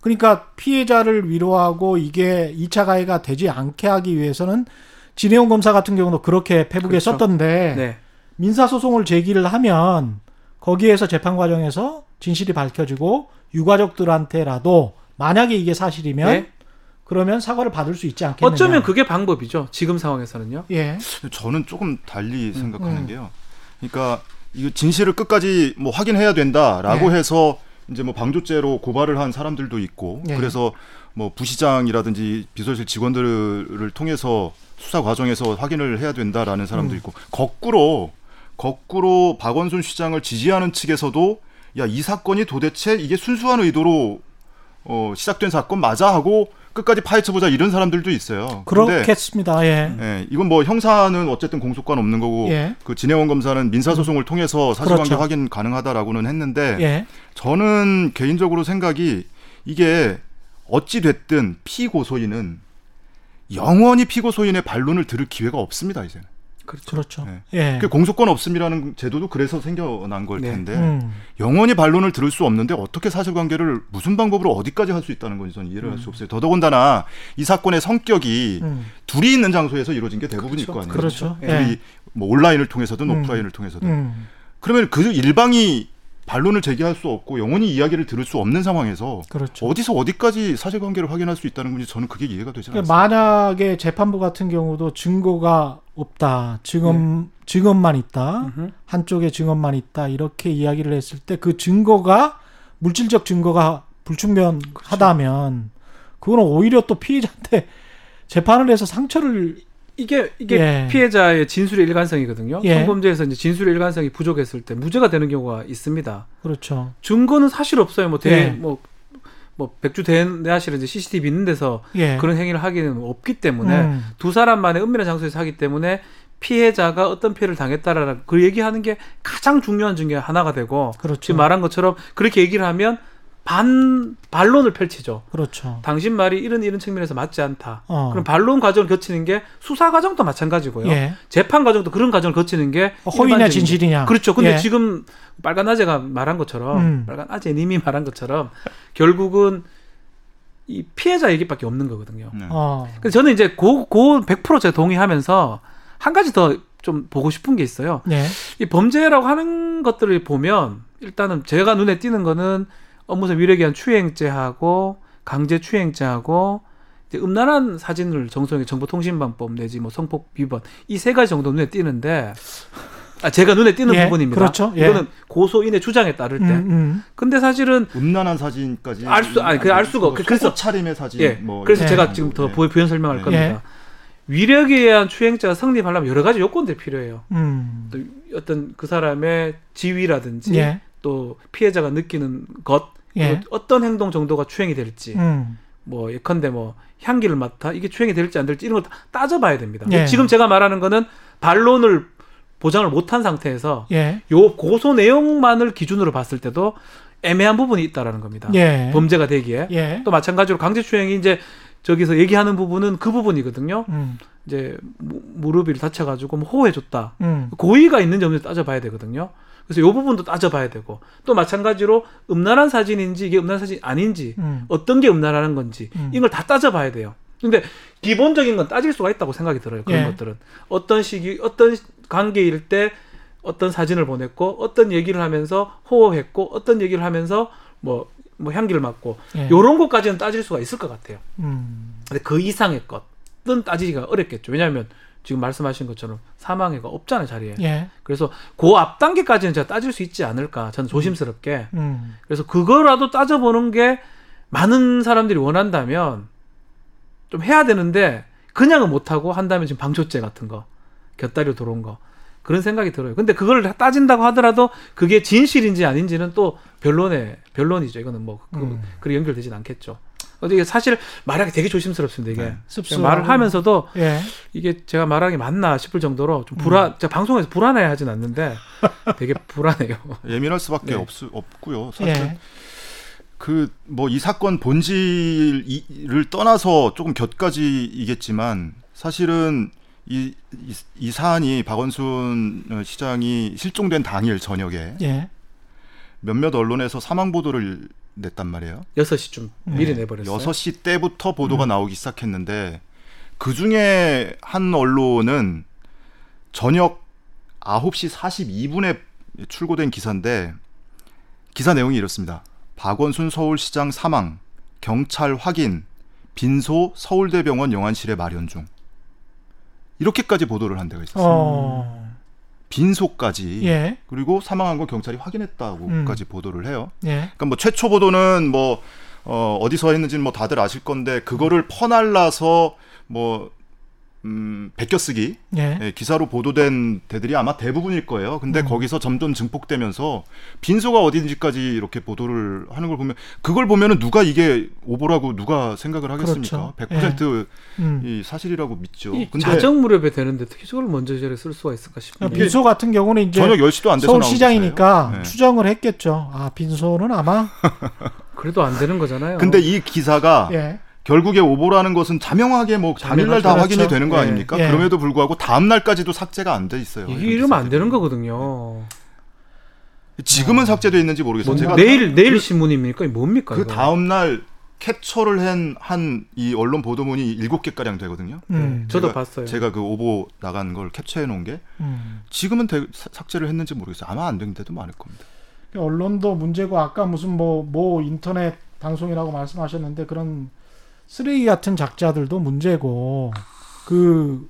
그러니까 피해자를 위로하고 이게 2차 가해가 되지 않게 하기 위해서는 진해용 검사 같은 경우도 그렇게 페북에 그렇죠. 썼던데 네. 민사 소송을 제기를 하면 거기에서 재판 과정에서 진실이 밝혀지고 유가족들한테라도 만약에 이게 사실이면 네. 그러면 사과를 받을 수 있지 않겠느냐. 어쩌면 그게 방법이죠. 지금 상황에서는요. 예. 저는 조금 달리 생각하는 음. 게요. 그러니까 이거 진실을 끝까지 뭐 확인해야 된다라고 네. 해서 이제 뭐 방조죄로 고발을 한 사람들도 있고 네. 그래서 뭐 부시장이라든지 비서실 직원들을 통해서 수사 과정에서 확인을 해야 된다라는 사람도 음. 있고 거꾸로 거꾸로 박원순 시장을 지지하는 측에서도 야 이 사건이 도대체 이게 순수한 의도로 어, 시작된 사건 맞아 하고 끝까지 파헤쳐 보자 이런 사람들도 있어요. 그렇겠습니다. 예. 예, 이건 뭐 형사는 어쨌든 공소권 없는 거고 예. 그 진해원 검사는 민사 소송을 통해서 사실관계 그렇죠. 확인 가능하다라고는 했는데 예. 저는 개인적으로 생각이 이게 어찌 됐든 피고소인은 영원히 피고소인의 반론을 들을 기회가 없습니다 이제는. 그렇죠. 그렇죠. 네. 예. 그 공소권 없음이라는 제도도 그래서 생겨난 걸 네. 텐데 음. 영원히 반론을 들을 수 없는데 어떻게 사실관계를 무슨 방법으로 어디까지 할 수 있다는 건지 저는 이해를 할수 없어요. 더더군다나 이 사건의 성격이 음. 둘이 있는 장소에서 이루어진 게 대부분일 그렇죠. 거 아니에요. 그렇죠. 둘이 예. 뭐 온라인을 통해서든 음. 오프라인을 통해서든 음. 그러면 그 일방이 반론을 제기할 수 없고 영원히 이야기를 들을 수 없는 상황에서 그렇죠. 어디서 어디까지 사실관계를 확인할 수 있다는 건지 저는 그게 이해가 되지 그러니까 않습니다. 만약에 재판부 같은 경우도 증거가 없다, 증언 증언만 있다, 음흠. 한쪽에 증언만 있다 이렇게 이야기를 했을 때 그 증거가 물질적 증거가 불충분하다면 그거는 오히려 또 피해자한테 재판을 해서 상처를 이게 이게 예. 피해자의 진술의 일관성이거든요. 예. 성범죄에서 이제 진술의 일관성이 부족했을 때 무죄가 되는 경우가 있습니다. 그렇죠. 증거는 사실 없어요. 뭐 예. 대, 뭐, 뭐 백주 대내하실은 이제 CCTV 있는 데서 예. 그런 행위를 하기는 없기 때문에 음. 두 사람만의 은밀한 장소에서 하기 때문에 피해자가 어떤 피해를 당했다라는 그 얘기하는 게 가장 중요한 증거 하나가 되고 그렇죠. 지금 말한 것처럼 그렇게 얘기를 하면 반 반론을 펼치죠. 그렇죠. 당신 말이 이런 이런 측면에서 맞지 않다. 어. 그럼 반론 과정을 거치는 게 수사 과정도 마찬가지고요. 예. 재판 과정도 그런 과정을 거치는 게 어, 허위냐 진실이냐. 그렇죠. 근데 예. 지금 빨간 아재가 말한 것처럼 음. 빨간 아재님이 말한 것처럼 결국은 이 피해자 얘기밖에 없는 거거든요. 네. 어. 근데 저는 이제 고, 고100% 제가 동의하면서 한 가지 더 좀 보고 싶은 게 있어요. 네. 이 범죄라고 하는 것들을 보면 일단은 제가 눈에 띄는 거는 업무상 위력에 의한 추행죄하고 강제 추행죄하고 음란한 사진을 정성의 정보통신망법 내지 뭐 성폭 위반 이 세 가지 정도 눈에 띄는데 아 제가 눈에 띄는 예, 부분입니다. 그렇죠. 예. 이거는 고소인의 주장에 따를 때. 음, 음. 근데 사실은 음란한 사진까지 알 수- 아니, 그알 수가 없- 뭐 그래서- 차림의 사진 예. 뭐 그래서 예. 제가 지금 더 예. 부- 부연 설명할 예. 겁니다. 위력에 의한 추행죄가 성립하려면 여러 가지 요건들이 필요해요. 음. 또 어떤 그 사람의 지위라든지 예. 또 피해자가 느끼는 것 예. 그리고 어떤 행동 정도가 추행이 될지 음. 뭐 예컨대 뭐 향기를 맡아 이게 추행이 될지 안 될지 이런 거다 따져봐야 됩니다. 예. 지금 제가 말하는 거는 반론을 보장을 못한 상태에서 예. 요 고소 내용만을 기준으로 봤을 때도 애매한 부분이 있다라는 겁니다. 예. 범죄가 되기에 예. 또 마찬가지로 강제추행이 이제 저기서 얘기하는 부분은 그 부분이거든요. 음. 이제 무- 무릎이 다쳐가지고 뭐 호해줬다. 음. 고의가 있는지 없는지 따져봐야 되거든요. 그래서 이 부분도 따져봐야 되고 또 마찬가지로 음란한 사진인지 이게 음란한 사진이 아닌지 음. 어떤 게 음란한 건지 음. 이걸 다 따져봐야 돼요. 근데 기본적인 건 따질 수가 있다고 생각이 들어요. 그런 예. 것들은 어떤 시기 어떤 관계일 때 어떤 사진을 보냈고 어떤 얘기를 하면서 호호했고 어떤 얘기를 하면서 뭐뭐 향기를 맡고 예. 요런 것까지는 따질 수가 있을 것 같아요. 음. 근데 그 이상의 것은 따지기가 어렵겠죠. 왜냐하면 지금 말씀하신 것처럼 사망해가 없잖아요 자리에. 예. 그래서 그 앞 단계까지는 제가 따질 수 있지 않을까 저는 조심스럽게. 음. 그래서 그거라도 따져보는 게 많은 사람들이 원한다면 좀 해야 되는데 그냥은 못 하고 한다면 지금 방조죄 같은 거 곁다리로 들어온 거 그런 생각이 들어요. 근데 그걸 따진다고 하더라도 그게 진실인지 아닌지는 또 변론의 변론이죠. 이거는 뭐 그, 음. 그리 연결되진 않겠죠. 이게 사실 말하기 되게 조심스럽습니다. 이게 네. 말을 하면서도 예. 이게 제가 말하는 게 맞나 싶을 정도로 좀 불안. 제가 방송에서 불안해 하진 않는데 되게 불안해요. 예민할 수밖에 네. 없, 없고요. 사실 예. 그뭐 이 사건 본질을 떠나서 조금 곁가지이겠지만 사실은 이, 이, 이 사안이 박원순 어, 시장이 실종된 당일 저녁에 예. 몇몇 언론에서 사망 보도를 냈단 말이에요. 6시쯤 미리 네. 내버렸어요. 6시 때부터 보도가 음. 나오기 시작했는데 그 중에 한 언론은 저녁 9시 42분에 출고된 기사인데 기사 내용이 이렇습니다. 박원순 서울시장 사망, 경찰 확인, 빈소 서울대병원 영안실에 마련 중. 이렇게까지 보도를 한 데가 있었어요. 어. 빈소까지. 예. 그리고 사망한 거 경찰이 확인했다고까지 음. 보도를 해요. 예. 그러니까 뭐 최초 보도는 뭐 어, 어디서 했는지는 뭐 다들 아실 건데 그거를 퍼날라서 뭐 음, 베껴쓰기 예. 예, 기사로 보도된 데들이 아마 대부분일 거예요. 근데 음. 거기서 점점 증폭되면서 빈소가 어딘지까지 이렇게 보도를 하는 걸 보면 그걸 보면은 누가 이게 오보라고 누가 생각을 하겠습니까? 그렇죠. 100% 음. 이 사실이라고 믿죠. 이 근데 자정 무렵에 되는데 어떻게 저걸 먼저 저래 쓸 수가 있을까 싶은데. 그러니까 빈소 같은 경우는 이제 저녁 10시도 안 돼서 서울시장이니까. 네. 추정을 했겠죠. 아 빈소는 아마 그래도 안 되는 거잖아요. 근데 이 기사가 예. 결국에 오보라는 것은 자명하게 뭐 당일날 다 그렇죠. 확인이 되는 거 예. 아닙니까? 예. 그럼에도 불구하고 다음 날까지도 삭제가 안 돼 있어요. 이게 이러면 안. 되는 거거든요. 지금은 삭제돼 있는지 모르겠어요. 뭐, 제가 내일 내일 신문입니까? 뭡니까? 그? 다음 날 캡처를 한이 언론 보도문이 일곱 개 가량 되거든요. 음. 저도 제가- 봤어요. 제가 그 오보 나간 걸 캡처해 놓은 게 음. 지금은 대- 사- 삭제를 했는지 모르겠어요. 아마 안 된 데도 많을 겁니다. 언론도 문제고 아까 무슨 뭐뭐 인터넷 방송이라고 말씀하셨는데 그런 쓰레기 같은 작자들도 문제고 그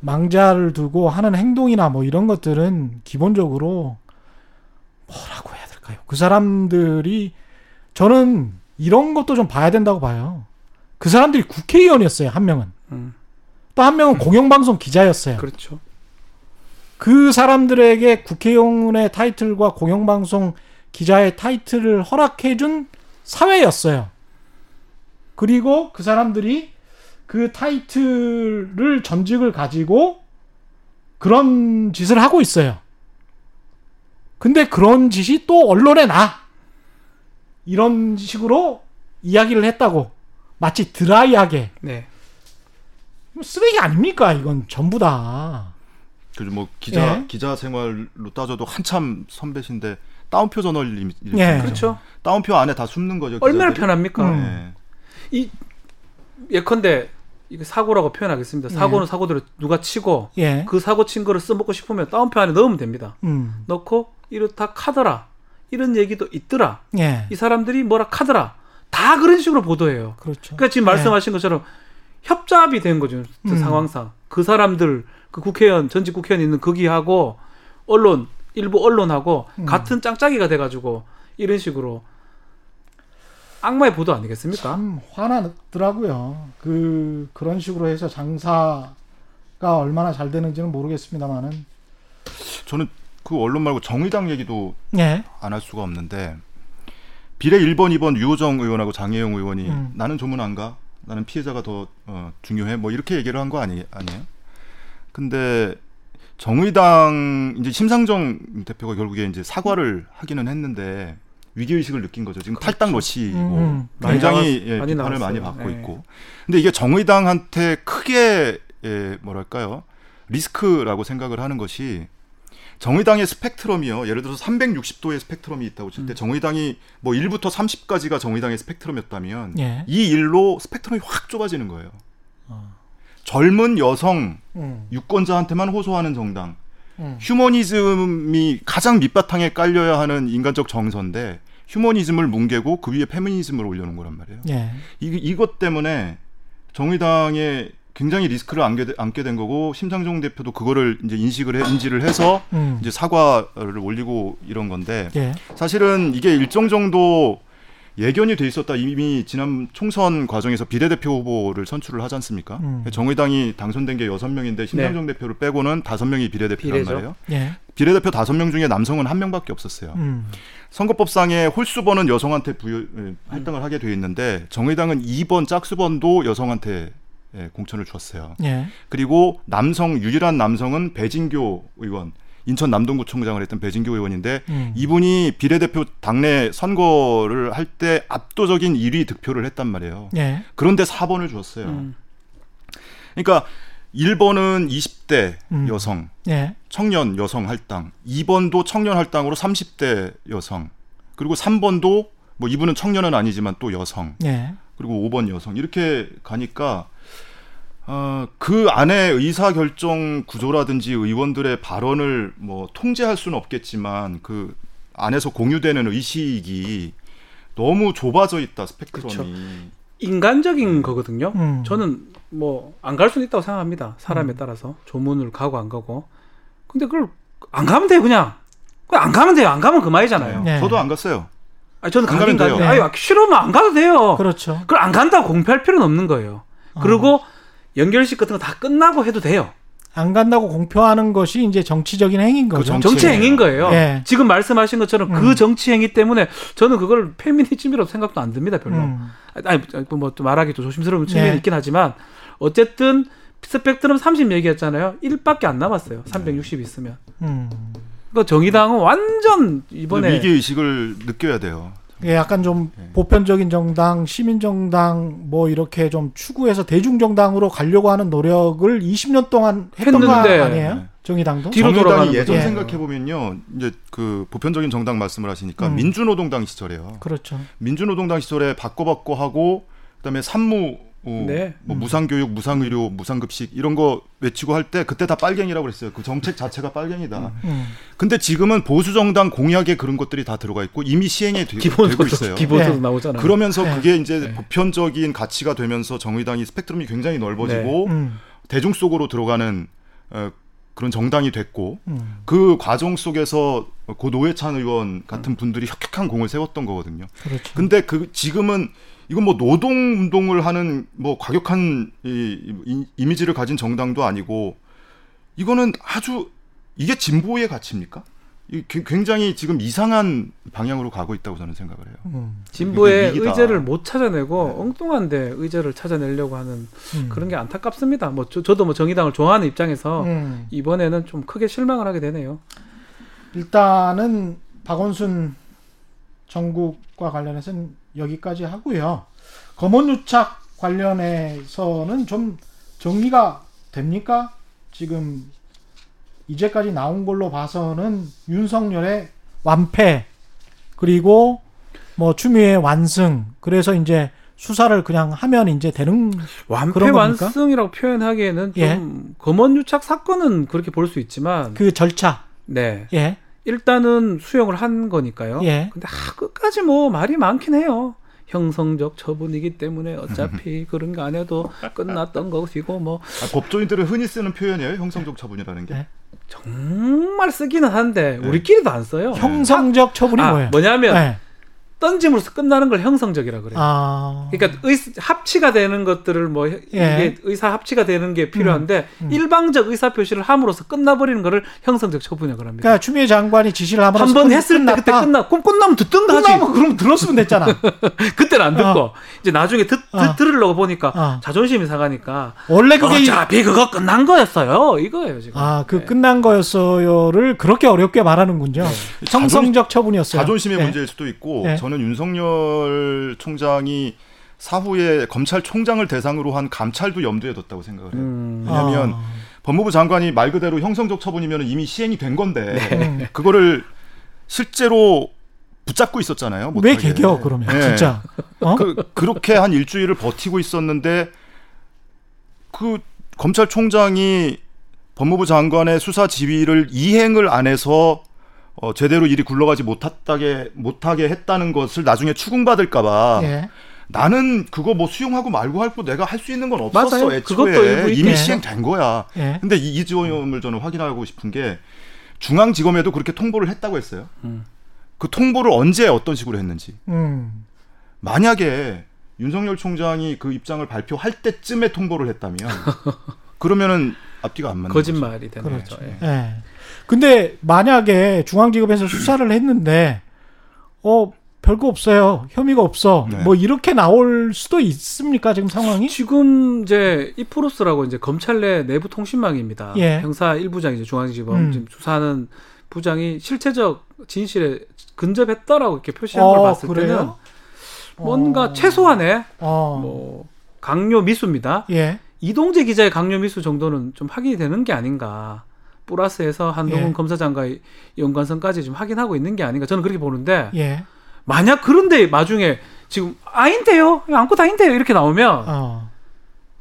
망자를 두고 하는 행동이나 뭐 이런 것들은 기본적으로 뭐라고 해야 될까요? 그 사람들이 저는 이런 것도 좀 봐야 된다고 봐요. 그 사람들이 국회의원이었어요, 한 명은. 음, 또한 명은 공영방송 기자였어요. 그렇죠. 그 사람들에게 국회의원의 타이틀과 공영방송 기자의 타이틀을 허락해준 사회였어요. 그리고 그 사람들이 그 타이틀을 전직을 가지고 그런 짓을 하고 있어요. 근데 그런 짓이 또 언론에 나. 이런 식으로 이야기를 했다고. 마치 드라이하게. 네. 쓰레기 아닙니까? 이건 전부 다. 그리고 뭐 기자 예. 기자 생활로 따져도 한참 선배신데 따옴표 저널님 예. 그렇죠. 따옴표 안에 다 숨는 거죠. 얼마나 기자들이. 편합니까? 음. 예. 예컨대 이거 사고라고 표현하겠습니다. 사고는 사고대로 누가 치고 예. 그 사고 친 거를 써먹고 싶으면 다운표 안에 넣으면 됩니다. 음. 넣고 이렇다 카더라 이런 얘기도 있더라. 예. 이 사람들이 뭐라 카더라 다 그런 식으로 보도해요. 그렇죠. 그러니까 지금 말씀하신 것처럼 협잡이 된 거죠 그 음. 상황상 그 사람들 그 국회의원 전직 국회의원 있는 거기하고 언론 일부 언론하고 음. 같은 짱짜기가 돼가지고 이런 식으로 악마의 보도 아니겠습니까? 참 화나더라고요. 그 그런 식으로 해서 장사가 얼마나 잘 되는지는 모르겠습니다만은 저는 그 언론 말고 정의당 얘기도 예. 안할 수가 없는데 비례 1번, 2번 유호정 의원하고 장혜영 의원이 음. 나는 조문 안 가. 나는 피해자가 더 어, 중요해. 뭐 이렇게 얘기를 한 거 아니 아니에요? 근데 정의당 이제 심상정 대표가 결국에 이제 사과를 하기는 했는데 위기 의식을 느낀 거죠. 지금 탈당 러시고 음, 음. 굉장히 많이 예, 나왔- 비판을 많이 많이 나왔어요. 받고 네. 있고. 근데 이게 정의당한테 크게 예, 뭐랄까요? 리스크라고 생각을 하는 것이 정의당의 스펙트럼이요. 예를 들어서 360도의 스펙트럼이 있다고 칠때 음. 정의당이 뭐 1부터 30까지가 정의당의 스펙트럼이었다면 예. 이 일로 스펙트럼이 확 좁아지는 거예요. 어. 젊은 여성 음. 유권자한테만 호소하는 정당. 음. 휴머니즘이 가장 밑바탕에 깔려야 하는 인간적 정서인데 휴머니즘을 뭉개고 그 위에 페미니즘을 올려놓은 거란 말이에요. 예. 이, 이것 때문에 정의당에 굉장히 리스크를 안게, 되- 안게 된 거고 심상정 대표도 그거를 이제 인식을 해, 인지를 해서 음. 이제 사과를 올리고 이런 건데 예. 사실은 이게 일정 정도 예견이 돼 있었다. 이미 지난 총선 과정에서 비례대표 후보를 선출을 하지 않습니까? 음. 정의당이 당선된 게 여섯 명인데 심상정 대표를 빼고는 다섯 명이 비례대표란 비례죠. 말이에요. 예. 비례대표 다섯 명 중에 남성은 한 명밖에 없었어요. 음. 선거법상에 홀수번은 여성한테 부여, 예, 할당을 하게 돼 있는데 정의당은 2번 짝수번도 여성한테 예, 공천을 줬어요. 예. 그리고 남성 유일한 남성은 배진교 의원, 인천 남동구청장을 했던 배진교 의원인데 음. 이분이 비례대표 당내 선거를 할 때 압도적인 1위 득표를 했단 말이에요. 예. 그런데 4번을 줬어요. 음. 그러니까 1번은 20대 음. 여성, 예. 청년 여성 할당, 2번도 청년 할당으로 30대 여성, 그리고 3번도 뭐 이분은 청년은 아니지만 또 여성, 예. 그리고 5번 여성 이렇게 가니까 어, 그 안에 의사 결정 구조라든지 의원들의 발언을 뭐 통제할 수는 없겠지만 그 안에서 공유되는 의식이 너무 좁아져 있다 스펙트럼이. 그렇죠. 인간적인 거거든요. 음. 저는 뭐 안 갈 수는 있다고 생각합니다. 사람에 따라서 조문을 가고 안 가고. 근데 그걸 안 가면 돼요 그냥. 그냥 안 가면 돼요. 안 가면 그만이잖아요. 네. 저도 안 갔어요. 아니, 저는 안 가긴 돼요. 가는데 아니 싫으면 안 가도 돼요. 그렇죠. 그걸 안 간다고 공표할 필요는 없는 거예요. 어. 그리고 연결식 같은 거 다 끝나고 해도 돼요. 안 간다고 공표하는 것이 이제 정치적인 행위인 거죠. 정치 정치 행위예요. 행위인 거예요. 예. 지금 말씀하신 것처럼 음. 그 정치 행위 때문에 저는 그걸 페미니즘이라고 생각도 안 듭니다. 별로. 음. 아니 뭐또 말하기 또 조심스러운 측면이 네. 있긴 하지만 어쨌든 스펙트럼 30 얘기했잖아요. 1밖에 안 남았어요. 360 있으면. 음. 그러니까 정의당은 완전 이번에 위기 의식을 느껴야 돼요. 예, 약간 좀 네. 보편적인 정당, 시민 정당 뭐 이렇게 좀 추구해서 대중 정당으로 가려고 하는 노력을 20년 동안 했던 거. 아니에요? 네. 정의당도? 뒤로 정의당이 예전 거죠. 생각해 보면요, 이제 그 보편적인 정당 말씀을 하시니까 음. 민주노동당 시절이에요. 그렇죠. 민주노동당 시절에 바꿔바꿔 하고 그다음에 산무 어, 네. 뭐 무상교육, 무상의료, 무상급식 이런 거 외치고 할 때 그때 다 빨갱이라고 그랬어요. 그 정책 자체가 빨갱이다. 음. 근데 지금은 보수 정당 공약에 그런 것들이 다 들어가 있고 이미 시행이 되, 되고 있어요. 기본소득 네. 나오잖아요. 그러면서 네. 그게 이제 네. 보편적인 가치가 되면서 정의당이 스펙트럼이 굉장히 넓어지고 음. 대중 속으로 들어가는 어, 그런 정당이 됐고 음. 그 과정 속에서 고 노회찬 의원 같은 분들이 혁혁한 공을 세웠던 거거든요. 그렇죠. 근데 그 지금은 이건 뭐 노동 운동을 하는 뭐 과격한 이, 이, 이미지를 가진 정당도 아니고 이거는 아주 이게 진보의 가치입니까? 굉장히 지금 이상한 방향으로 가고 있다고 저는 생각을 해요. 음. 진보의. 의제를 못 찾아내고 엉뚱한데 의제를 찾아내려고 하는 음. 그런 게 안타깝습니다. 뭐 저, 도뭐 정의당을 좋아하는 입장에서 음. 이번에는 좀 크게 실망을 하게 되네요. 일단은 박원순 정국과 관련해서는 여기까지 하고요. 검언유착 관련해서는 좀 정리가 됩니까? 지금 이제까지 나온 걸로 봐서는 윤석열의 완패 그리고 뭐 추미애 완승 그래서 이제 수사를 그냥 하면 이제 되는 완패? 완승이라고 표현하기에는 좀 예. 검언유착 사건은 그렇게 볼 수 있지만 그 절차. 네 예. 일단은 수용을 한 거니까요. 예. 근데 아, 끝까지 뭐 말이 많긴 해요. 형성적 처분이기 때문에 어차피 그런 거 안 해도 끝났던 것이고 뭐 아, 법조인들은 흔히 쓰는 표현이에요. 형성적 처분이라는 게. 네. 정말 쓰기는 한데 네. 우리끼리도 안 써요. 형성적 처분이 아, 뭐예요? 뭐냐면 네. 던짐으로써 끝나는 걸 형성적이라 그래요. 아. 그러니까 의, 합치가 되는 것들을 뭐 혀- 이게 의사 합치가 되는 게 필요한데 음. 일방적 의사 표시를 함으로써 끝나버리는 거를 형성적 처분이라고 합니다. 그러니까 추미애 장관이 지시를 하면 한번 했을 때 그때 끝나 그럼 끝나면 듣든가 하지. 끝나면 그럼 들었으면 됐잖아. 그때는 안 듣고 어. 이제 나중에 듣, 듣 어. 들으려고 보니까 어. 자존심이 상하니까 원래 그게 이- 어차피 그거 끝난 거였어요. 이거예요 지금. 아, 그 네. 끝난 거였어요를 그렇게 어렵게 말하는군요. 형성적 처분이었어요. 자존심의 네. 문제일 수도 있고 네. 저는 윤석열 총장이 사후에 검찰총장을 대상으로 한 감찰도 염두에 뒀다고 생각을 해요. 음. 왜냐하면 아. 법무부 장관이 말 그대로 형성적 처분이면 이미 시행이 된 건데 음. 그거를 실제로 붙잡고 있었잖아요. 왜. 개겨 그러면 네. 진짜 어? 그, 그렇게 한 일주일을 버티고 있었는데 그 검찰총장이 법무부 장관의 수사 지휘를 이행을 안 해서 어, 제대로 일이 굴러가지 못하게 못하게 했다는 것을 나중에 추궁받을까봐 예. 나는 그거 뭐 수용하고 말고 할 거 내가 할 수 있는 건 없었어 맞아요. 애초에 이미. 시행된 거야. 예. 근데 이, 이 점을 저는 확인하고 싶은 게 중앙지검에도 그렇게 통보를 했다고 했어요. 음. 그 통보를 언제 어떤 식으로 했는지. 음. 만약에 윤석열 총장이 그 입장을 발표할 때쯤에 통보를 했다면 그러면은 앞뒤가 안 맞는 거죠. 거짓말이 되는 그렇죠. 거죠. 예. 예. 근데 만약에 중앙지검에서 수사를 했는데 어 별거 없어요. 혐의가 없어. 네. 뭐 이렇게 나올 수도 있습니까? 지금 상황이? 지금 이제 이프로스라고 이제 검찰 내 내부 통신망입니다. 예. 형사 1부장 이제 중앙지검 음. 지금 수사하는 부장이 실체적 진실에 근접했다라고 이렇게 표시한 어, 걸 봤을 때는 그래요? 뭔가 어. 최소한의 어. 뭐 강요 미수입니다. 예. 이동재 기자의 강요 미수 정도는 좀 확인이 되는 게 아닌가. 플러스해서 한동훈 예. 검사장과의 연관성까지 좀 확인하고 있는 게 아닌가. 저는 그렇게 보는데 예. 만약 그런데 나중에 지금 아닌데요, 아무것도 아닌데요 이렇게 나오면 어.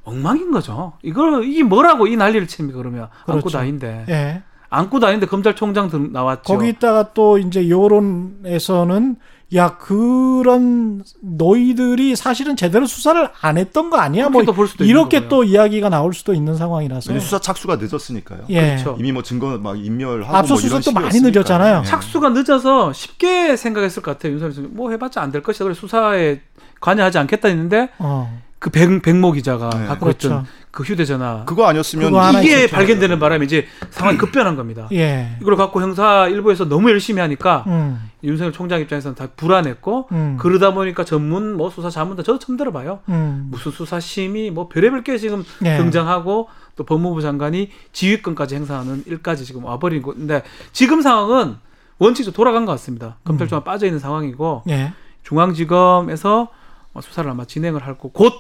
엉망인 거죠. 이걸 이게 뭐라고 이 난리를 칩니까 그러면 그렇죠. 안고도 아닌데 예. 안고도 아닌데 검찰총장 들 나왔죠. 거기다가 또 이제 여론에서는 야 그런 너희들이 사실은 제대로 수사를 안 했던 거 아니야? 뭐 이렇게. 또 이야기가 나올 수도 있는 상황이라서. 수사 착수가 늦었으니까요. 예. 그렇죠. 이미 뭐 증거 막 인멸하고 압수수색도 뭐 이런 많이. 늦었잖아요. 예. 착수가 늦어서 쉽게 생각했을 것 같아요. 윤석열 뭐 해봤자 안 될 것이다. 그래 수사에 관여하지 않겠다 했는데 어. 그 백, 백모 기자가 네. 갖고 그렇죠. 있던 그 휴대전화 그거 아니었으면 그거 이게 있었죠. 발견되는 바람에 이제 상황이 급변한 겁니다. 예. 이걸 갖고 형사 일부에서 너무 열심히 하니까 음. 윤석열 총장 입장에서는 다 불안했고 음. 그러다 보니까 전문 뭐 수사 자문단 저도 처음 들어봐요. 음. 무슨 수사심이 뭐 별의별 게 지금 예. 등장하고 또 법무부 장관이 지휘권까지 행사하는 일까지 지금 와버린 건데 지금 상황은 원칙적으로 돌아간 것 같습니다. 검찰총장 빠져 있는 상황이고 예. 중앙지검에서 어, 수사를 아마 진행을 할 거고 곧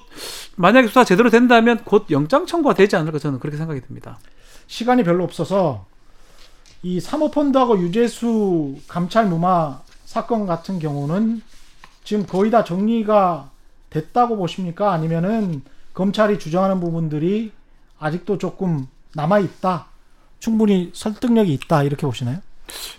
만약에 수사 제대로 된다면 곧 영장 청구가 되지 않을까 저는 그렇게 생각이 듭니다. 시간이 별로 없어서 이 사모펀드하고 유재수 감찰 무마 사건 같은 경우는 지금 거의 다 정리가 됐다고 보십니까? 아니면은 검찰이 주장하는 부분들이 아직도 조금 남아 있다. 충분히 설득력이 있다 이렇게 보시나요?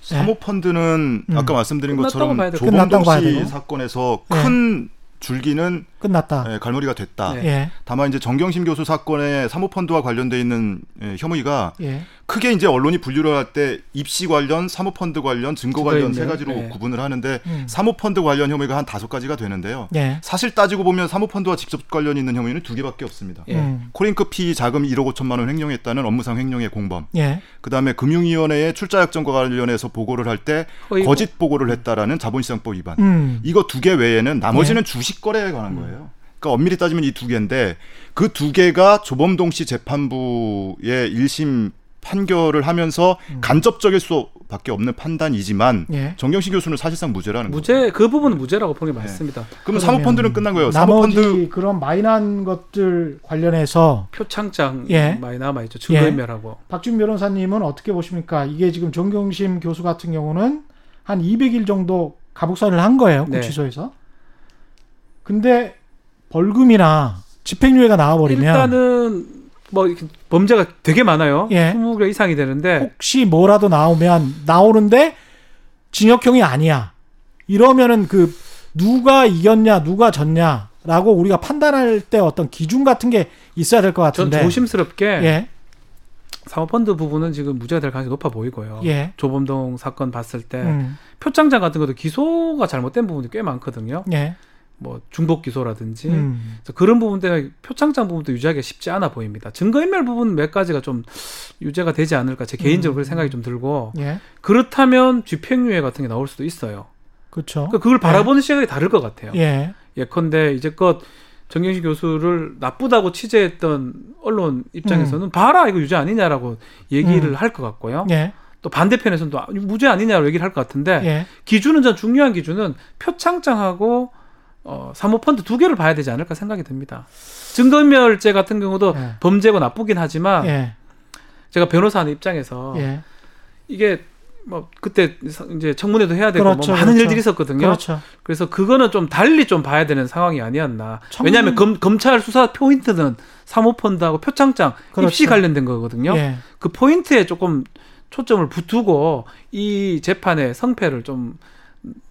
사모펀드는 음. 아까 말씀드린 것처럼 봐야 씨. 사건에서 네. 큰 줄기는 끝났다. 예, 갈무리가 됐다. 네. 예. 다만 이제 정경심 교수 사건에 사모펀드와 관련돼 있는 예, 혐의가 예. 크게 이제 언론이 분류를 할 때 입시 관련, 사모펀드 관련, 증거 관련 세 가지로 네. 구분을 하는데 음. 사모펀드 관련 혐의가 한 다섯 가지가 되는데요. 예. 사실 따지고 보면 사모펀드와 직접 관련 있는 혐의는 두 개밖에 없습니다. 예. 음. 코링크 PE 자금 1억 5천만 원 횡령했다는 업무상 횡령의 공범. 예. 그다음에 금융위원회에 출자 약정과 관련해서 보고를 할 때 거짓 보고를 했다라는 자본시장법 위반. 음. 이거 두 개 외에는 나머지는 주식 거래에 관한 거예요. 그러니까 엄밀히 따지면 이 두 개인데 그 두 개가 조범동 씨 재판부의 1심 판결을 하면서 간접적일 수밖에 없는 판단이지만 예. 정경심 교수는 사실상 무죄라는 거예요. 무죄 그 부분은 무죄라고 보는 게 맞습니다. 그러면 사모펀드는 끝난 거예요. 나머지 사모펀드 그런 마이너한 것들 관련해서 표창장 예. 많이 남아 있죠. 증거인멸하고. 박준 변호사님은 어떻게 보십니까? 이게 지금 정경심 교수 같은 경우는 한 200일 정도 가복사를 한 거예요. 네. 구치소에서. 근데 벌금이나 집행유예가 나와버리면 일단은 뭐 이렇게 범죄가 되게 많아요. 예. 20개 이상이 되는데 혹시 뭐라도 나오면 나오는데 징역형이 아니야. 이러면은 그 누가 이겼냐, 누가 졌냐라고 우리가 판단할 때 어떤 기준 같은 게 있어야 될것전 같은데. 조심스럽게 예, 사모펀드 부분은 지금 무죄가 될 가능성이 높아 보이고요. 예. 조범동 사건 봤을 때 음, 표창장 같은 것도 기소가 잘못된 부분이 꽤 많거든요. 예. 뭐 중복 기소라든지 음, 그래서 그런 부분 때문에 표창장 부분도 유지하기가 쉽지 않아 보입니다. 증거인멸 부분 몇 가지가 좀 유죄가 되지 않을까 제 개인적으로 그런 생각이 좀 들고 예. 그렇다면 집행유예 같은 게 나올 수도 있어요. 그렇죠. 그러니까 그걸 바라보는 시각이 다를 것 같아요. 예. 예컨대 이제껏 정경심 교수를 나쁘다고 취재했던 언론 입장에서는 봐라 이거 유죄 아니냐라고 얘기를 음. 할것 같고요. 예. 또 반대편에서는 또 아, 무죄 아니냐고 얘기를 할 것 같은데 예. 기준은 전 중요한 기준은 표창장하고 어, 사모펀드 두 개를 봐야 되지 않을까 생각이 듭니다. 증거인멸죄 같은 경우도 예. 범죄고 나쁘긴 하지만 예. 제가 변호사하는 입장에서 예. 이게 뭐 그때 이제 청문회도 해야 되고 그렇죠, 뭐 많은 그렇죠. 일들이 있었거든요. 그렇죠. 그래서 그거는 좀 달리 좀 봐야 되는 상황이 아니었나. 청문- 왜냐하면 검, 검찰 수사 포인트는 사모펀드하고 표창장 그렇죠. 입시 관련된 거거든요. 예. 그 포인트에 조금 초점을 붙두고 이 재판의 성패를 좀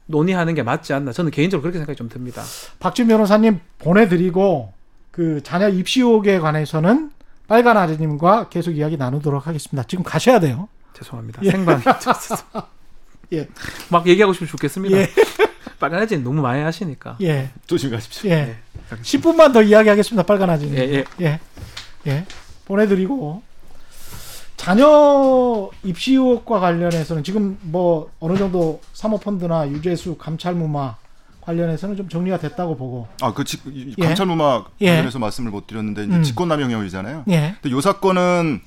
논의하는 게 맞지 않나. 저는 개인적으로 그렇게 생각이 좀 듭니다. 박준 변호사님 보내드리고 그 자녀 입시 의혹에 관해서는 빨간 아재님과 계속 이야기 나누도록 하겠습니다. 지금 가셔야 돼요. 죄송합니다. 예. 생방이 예. 막 얘기하고 싶으면 좋겠습니다. 예. 빨간애진 너무 많이 하시니까. 예. 조심히 가십시오. 예. 네. 10분만 더 이야기하겠습니다. 빨간 아재님. 예, 예. 예. 예. 보내드리고 자녀 입시 의혹과 관련해서는 지금 뭐 어느 정도 사모펀드나 유재수 감찰무마 관련해서는 좀 정리가 됐다고 보고 아 그 예. 감찰무마 예. 관련해서 말씀을 못 드렸는데 이제 음. 직권남용 혐의잖아요. 예. 근데 요 사건은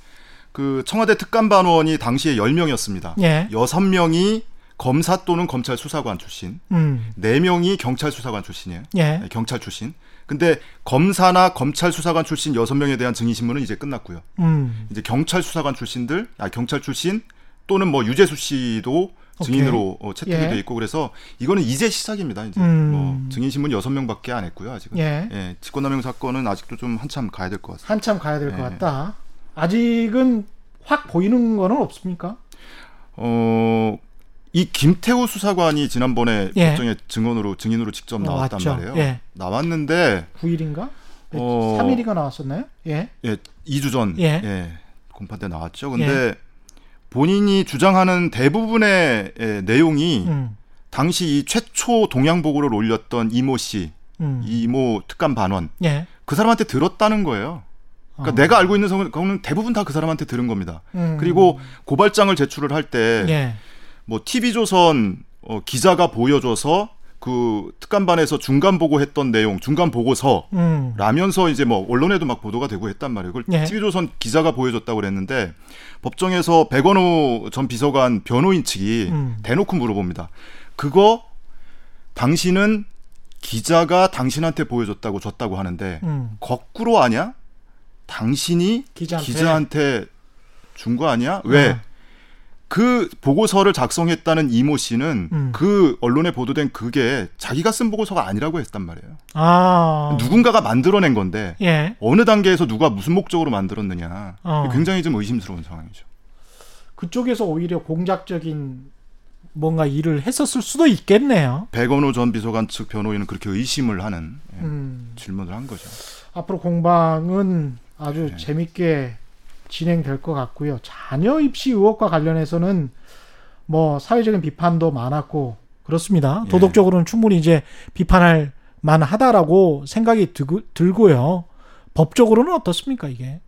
그 청와대 특감반원이 당시에 10명이었습니다. 예. 여섯 명이 검사 또는 검찰 수사관 출신, 음. 네 명이 경찰 수사관 출신이에요. 예. 네, 경찰 출신. 근데 검사나 검찰 수사관 출신 여섯 명에 대한 증인 신문은 이제 끝났고요. 음. 이제 경찰 수사관 출신들, 아 경찰 출신 또는 뭐 유재수 씨도 증인으로 어, 채택이 예. 돼 있고 그래서 이거는 이제 시작입니다. 이제 음. 뭐 증인 신문 여섯 명밖에 안 했고요. 아직은. 예. 예, 직권남용 사건은 아직도 좀 한참 가야 될 것 같습니다. 한참 가야 될것 예. 같다. 아직은 확 보이는 거는 없습니까? 어, 이 김태우 수사관이 지난번에 예. 법정에 증언으로 증인으로 직접 나왔단 나왔죠. 말이에요. 예. 나왔는데 9일인가? 어. 3일이가 나왔었나요? 예. 예, 2주 전 예. 예. 공판 때 나왔죠. 근데 본인이 주장하는 대부분의 예, 내용이 음. 당시 이 최초 동양 보고를 올렸던 이모 씨, 음. 이모 특감 반원 예. 그 사람한테 들었다는 거예요. 그러니까 어. 내가 알고 있는 거는 대부분 다 그 사람한테 들은 겁니다. 음. 그리고 고발장을 제출을 할때 예. 뭐 TV조선 어, 기자가 보여줘서 그 특감반에서 중간 보고했던 내용, 중간 보고서 음. 라면서 이제 뭐 언론에도 막 보도가 되고 했단 말이에요. 그걸 예. TV조선 기자가 보여줬다고 그랬는데 법정에서 백원호 전 비서관 변호인 측이 음. 대놓고 물어봅니다. 그거 당신은 기자가 당신한테 보여줬다고 줬다고 하는데 음. 거꾸로 아냐? 당신이 기자한테? 기자한테 준 거 아니야? 왜? 어. 그 보고서를 작성했다는 이모 씨는 음. 그 언론에 보도된 그게 자기가 쓴 보고서가 아니라고 했단 말이에요. 아. 누군가가 만들어낸 건데 예. 어느 단계에서 누가 무슨 목적으로 만들었느냐 어. 굉장히 좀 의심스러운 상황이죠. 그쪽에서 오히려 공작적인 뭔가 일을 했었을 수도 있겠네요. 백원호 전 비서관 측 변호인은 그렇게 의심을 하는 예, 음. 질문을 한 거죠. 앞으로 공방은 아주 네. 재밌게 진행될 것 같고요. 자녀 입시 의혹과 관련해서는 뭐 사회적인 비판도 많았고 그렇습니다. 예. 도덕적으로는 충분히 이제 비판할 만하다라고 생각이 드, 들고요. 법적으로는 어떻습니까 이게?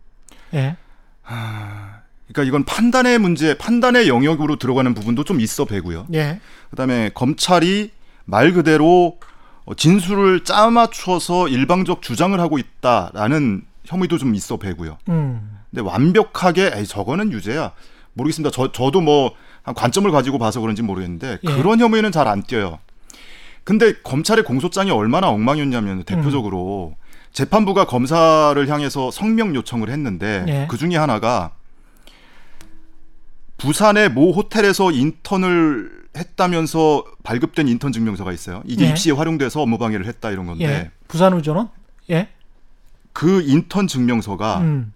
예. 그러니까 이건 판단의 문제, 판단의 영역으로 들어가는 부분도 좀 있어 배고요. 예. 그다음에 검찰이 말 그대로 어, 진술을 짜맞춰서 일방적 주장을 하고 있다라는 혐의도 좀 있어 배고요. 음. 근데 완벽하게 에이, 저거는 유죄야. 모르겠습니다. 저 저도 뭐 한 관점을 가지고 봐서 그런지 모르겠는데 예. 그런 혐의는 잘안 띄어요. 근데 검찰의 공소장이 얼마나 엉망이었냐면 대표적으로 재판부가 검사를 향해서 성명 요청을 했는데 예. 그 중에 하나가 부산의 모 호텔에서 인턴을 했다면서 발급된 인턴 증명서가 있어요. 이게 예. 입시에 활용돼서 업무 방해를 했다 이런 건데 예. 부산의전원? 예. 그 인턴 증명서가 음.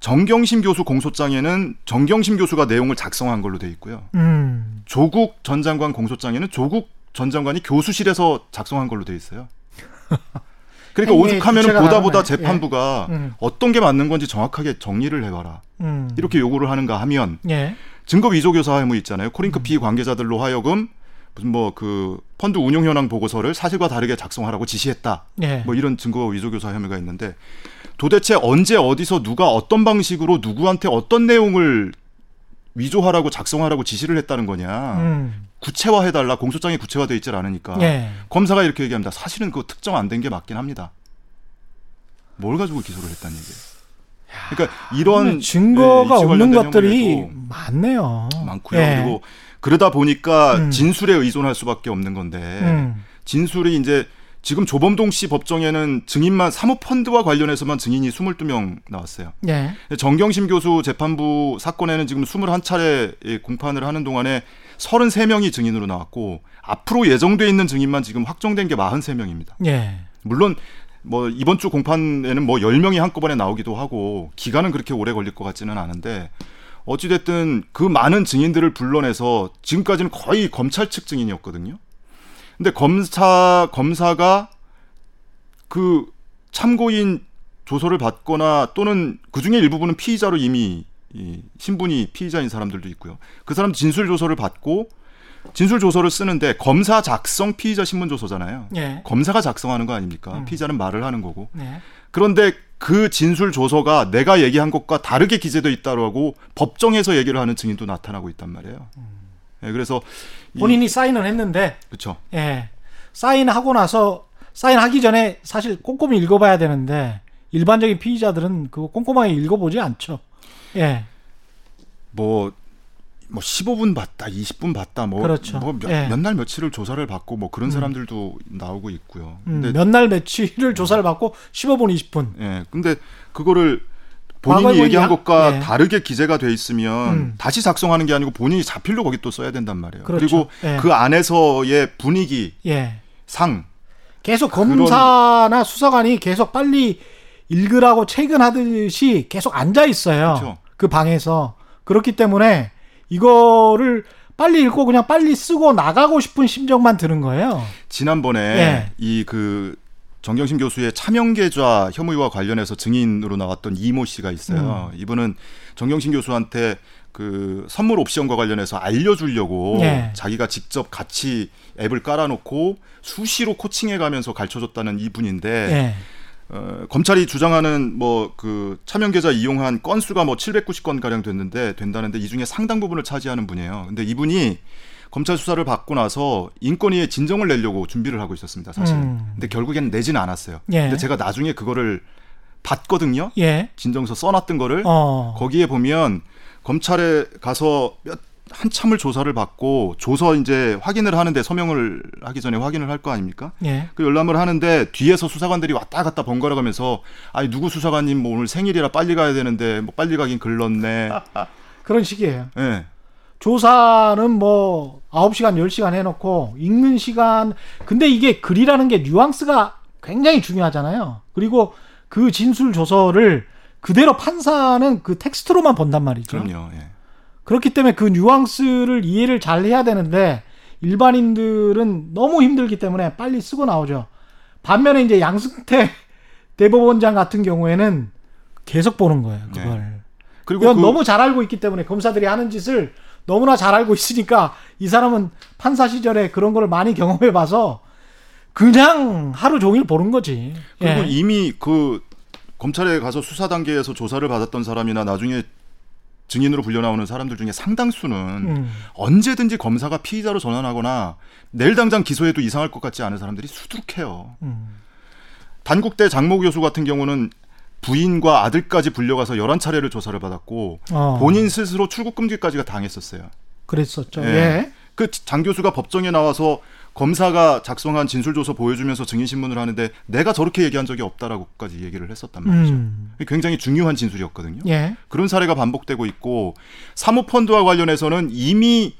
정경심 교수 공소장에는 정경심 교수가 내용을 작성한 걸로 돼 있고요. 음. 조국 전 장관 공소장에는 조국 전 장관이 교수실에서 작성한 걸로 돼 있어요. 그러니까 오죽하면 보다 보다. 재판부가 음. 어떤 게 맞는 건지 정확하게 정리를 해봐라. 음. 이렇게 요구를 하는가 하면 예. 증거 위조 교사 혐의 있잖아요. 음. 코링크 피 관계자들로 하여금 무슨 뭐 그 펀드 운용 현황 보고서를 사실과 다르게 작성하라고 지시했다. 예. 뭐 이런 증거 위조 교사 혐의가 있는데 도대체 언제 어디서 누가 어떤 방식으로 누구한테 어떤 내용을 위조하라고 작성하라고 지시를 했다는 거냐. 음. 구체화해달라. 공소장이 구체화돼 있질 않으니까. 예. 검사가 이렇게 얘기합니다. 사실은 그거 특정 안 된 게 맞긴 합니다. 뭘 가지고 기소를 했다는 얘기예요. 그러니까 이런 증거가 네, 없는 것들이 많네요. 많고요. 예. 그리고 그러다 보니까 음. 진술에 의존할 수밖에 없는 건데 음. 진술이 이제 지금 조범동 씨 법정에는 증인만 사모펀드와 관련해서만 증인이 22명 나왔어요. 예. 정경심 교수 재판부 사건에는 지금 21차례 공판을 하는 동안에 33명이 증인으로 나왔고 앞으로 예정돼 있는 증인만 지금 확정된 게 43명입니다. 예. 물론 뭐 이번 주 공판에는 뭐 10명이 한꺼번에 나오기도 하고 기간은 그렇게 오래 걸릴 것 같지는 않은데 어찌됐든 그 많은 증인들을 불러내서 지금까지는 거의 검찰 측 증인이었거든요. 근데 검사 검사가 그 참고인 조서를 받거나 또는 그 중에 일부분은 피의자로 이미 이 신분이 피의자인 사람들도 있고요. 그 사람 진술 조서를 받고 진술 조서를 쓰는데 검사 작성 피의자 신문 조서잖아요. 예. 검사가 작성하는 거 아닙니까? 음. 피의자는 말을 하는 거고. 예. 그런데 그 진술 조서가 내가 얘기한 것과 다르게 기재돼 있다라고 법정에서 얘기를 하는 증인도 나타나고 있단 말이에요. 예, 그래서 이- 음. 본인이 사인을 했는데 그렇죠. 예. 사인하고 나서 사인하기 전에 사실 꼼꼼히 읽어봐야 되는데 일반적인 피의자들은 그거 꼼꼼하게 읽어보지 않죠. 예. 뭐, 뭐 15분 봤다, 20분 봤다, 뭐, 그렇죠. 뭐 몇, 예. 날 며칠을 조사를 받고 뭐 그런 음. 사람들도 나오고 있고요. 음, 근데 몇날 며칠을 조사를 받고 15분, 20분. 예, 근데 그거를 본인이 뭐 얘기한 야- 것과 예. 다르게 기재가 돼 있으면 음. 다시 작성하는 게 아니고 본인이 자필로 거기 또 써야 된단 말이에요. 그 그렇죠. 리고 예. 그 안에서의 분위기, 예. 상, 계속 검사나 수사관이 계속 빨리 읽으라고 퇴근하듯이 계속 앉아 있어요. 그렇죠. 그 방에서. 그렇기 때문에 이거를 빨리 읽고 그냥 빨리 쓰고 나가고 싶은 심정만 드는 거예요. 지난번에 예. 이그 정경심 교수의 차명 계좌 혐의와 관련해서 증인으로 나왔던 이모 씨가 있어요. 음. 이분은 정경심 교수한테 그 선물 옵션과 관련해서 알려주려고 예. 자기가 직접 같이 앱을 깔아놓고 수시로 코칭해 가면서 가르쳐줬다는 이분인데 예. 어, 검찰이 주장하는 뭐 그 차명 계좌 이용한 건수가 뭐 790건 가량 됐는데 된다는데 이 중에 상당 부분을 차지하는 분이에요. 근데 이분이 검찰 수사를 받고 나서 인권위에 진정을 내려고 준비를 하고 있었습니다, 사실. 은 음. 근데 결국에는 내지는 않았어요. 예. 근데 제가 나중에 그거를 봤거든요. 예. 진정서 써놨던 거를 어. 거기에 보면 검찰에 가서 몇 한참을 조사를 받고 조서 이제 확인을 하는데 서명을 하기 전에 확인을 할 거 아닙니까? 예. 그 열람을 하는데 뒤에서 수사관들이 왔다 갔다 번갈아 가면서 아니 누구 수사관님 뭐 오늘 생일이라 빨리 가야 되는데 뭐 빨리 가긴 글렀네. 그런 식이에요. 예. 조사는 뭐 9시간, 10시간 해놓고 읽는 시간 근데 이게 글이라는 게 뉘앙스가 굉장히 중요하잖아요. 그리고 그 진술 조서를 그대로 판사는 그 텍스트로만 본단 말이죠. 그럼요. 예. 그렇기 때문에 그 뉘앙스를 이해를 잘 해야 되는데 일반인들은 너무 힘들기 때문에 빨리 쓰고 나오죠. 반면에 이제 양승태 대법원장 같은 경우에는 계속 보는 거예요. 그걸. 네. 그리고 그, 너무 잘 알고 있기 때문에 검사들이 하는 짓을 너무나 잘 알고 있으니까 이 사람은 판사 시절에 그런 걸 많이 경험해 봐서 그냥 하루 종일 보는 거지. 그리고 예. 이미 그 검찰에 가서 수사 단계에서 조사를 받았던 사람이나 나중에 증인으로 불려 나오는 사람들 중에 상당수는 음. 언제든지 검사가 피의자로 전환하거나 내일 당장 기소해도 이상할 것 같지 않은 사람들이 수두룩해요. 음. 단국대 장모 교수 같은 경우는 부인과 아들까지 불려가서 11차례를 조사를 받았고 어. 본인 스스로 출국 금지까지가 당했었어요. 그랬었죠. 예. 예. 그 장 교수가 법정에 나와서 검사가 작성한 진술조서 보여주면서 증인신문을 하는데 내가 저렇게 얘기한 적이 없다라고까지 얘기를 했었단 말이죠. 음. 굉장히 중요한 진술이었거든요. 예. 그런 사례가 반복되고 있고 사모펀드와 관련해서는 이미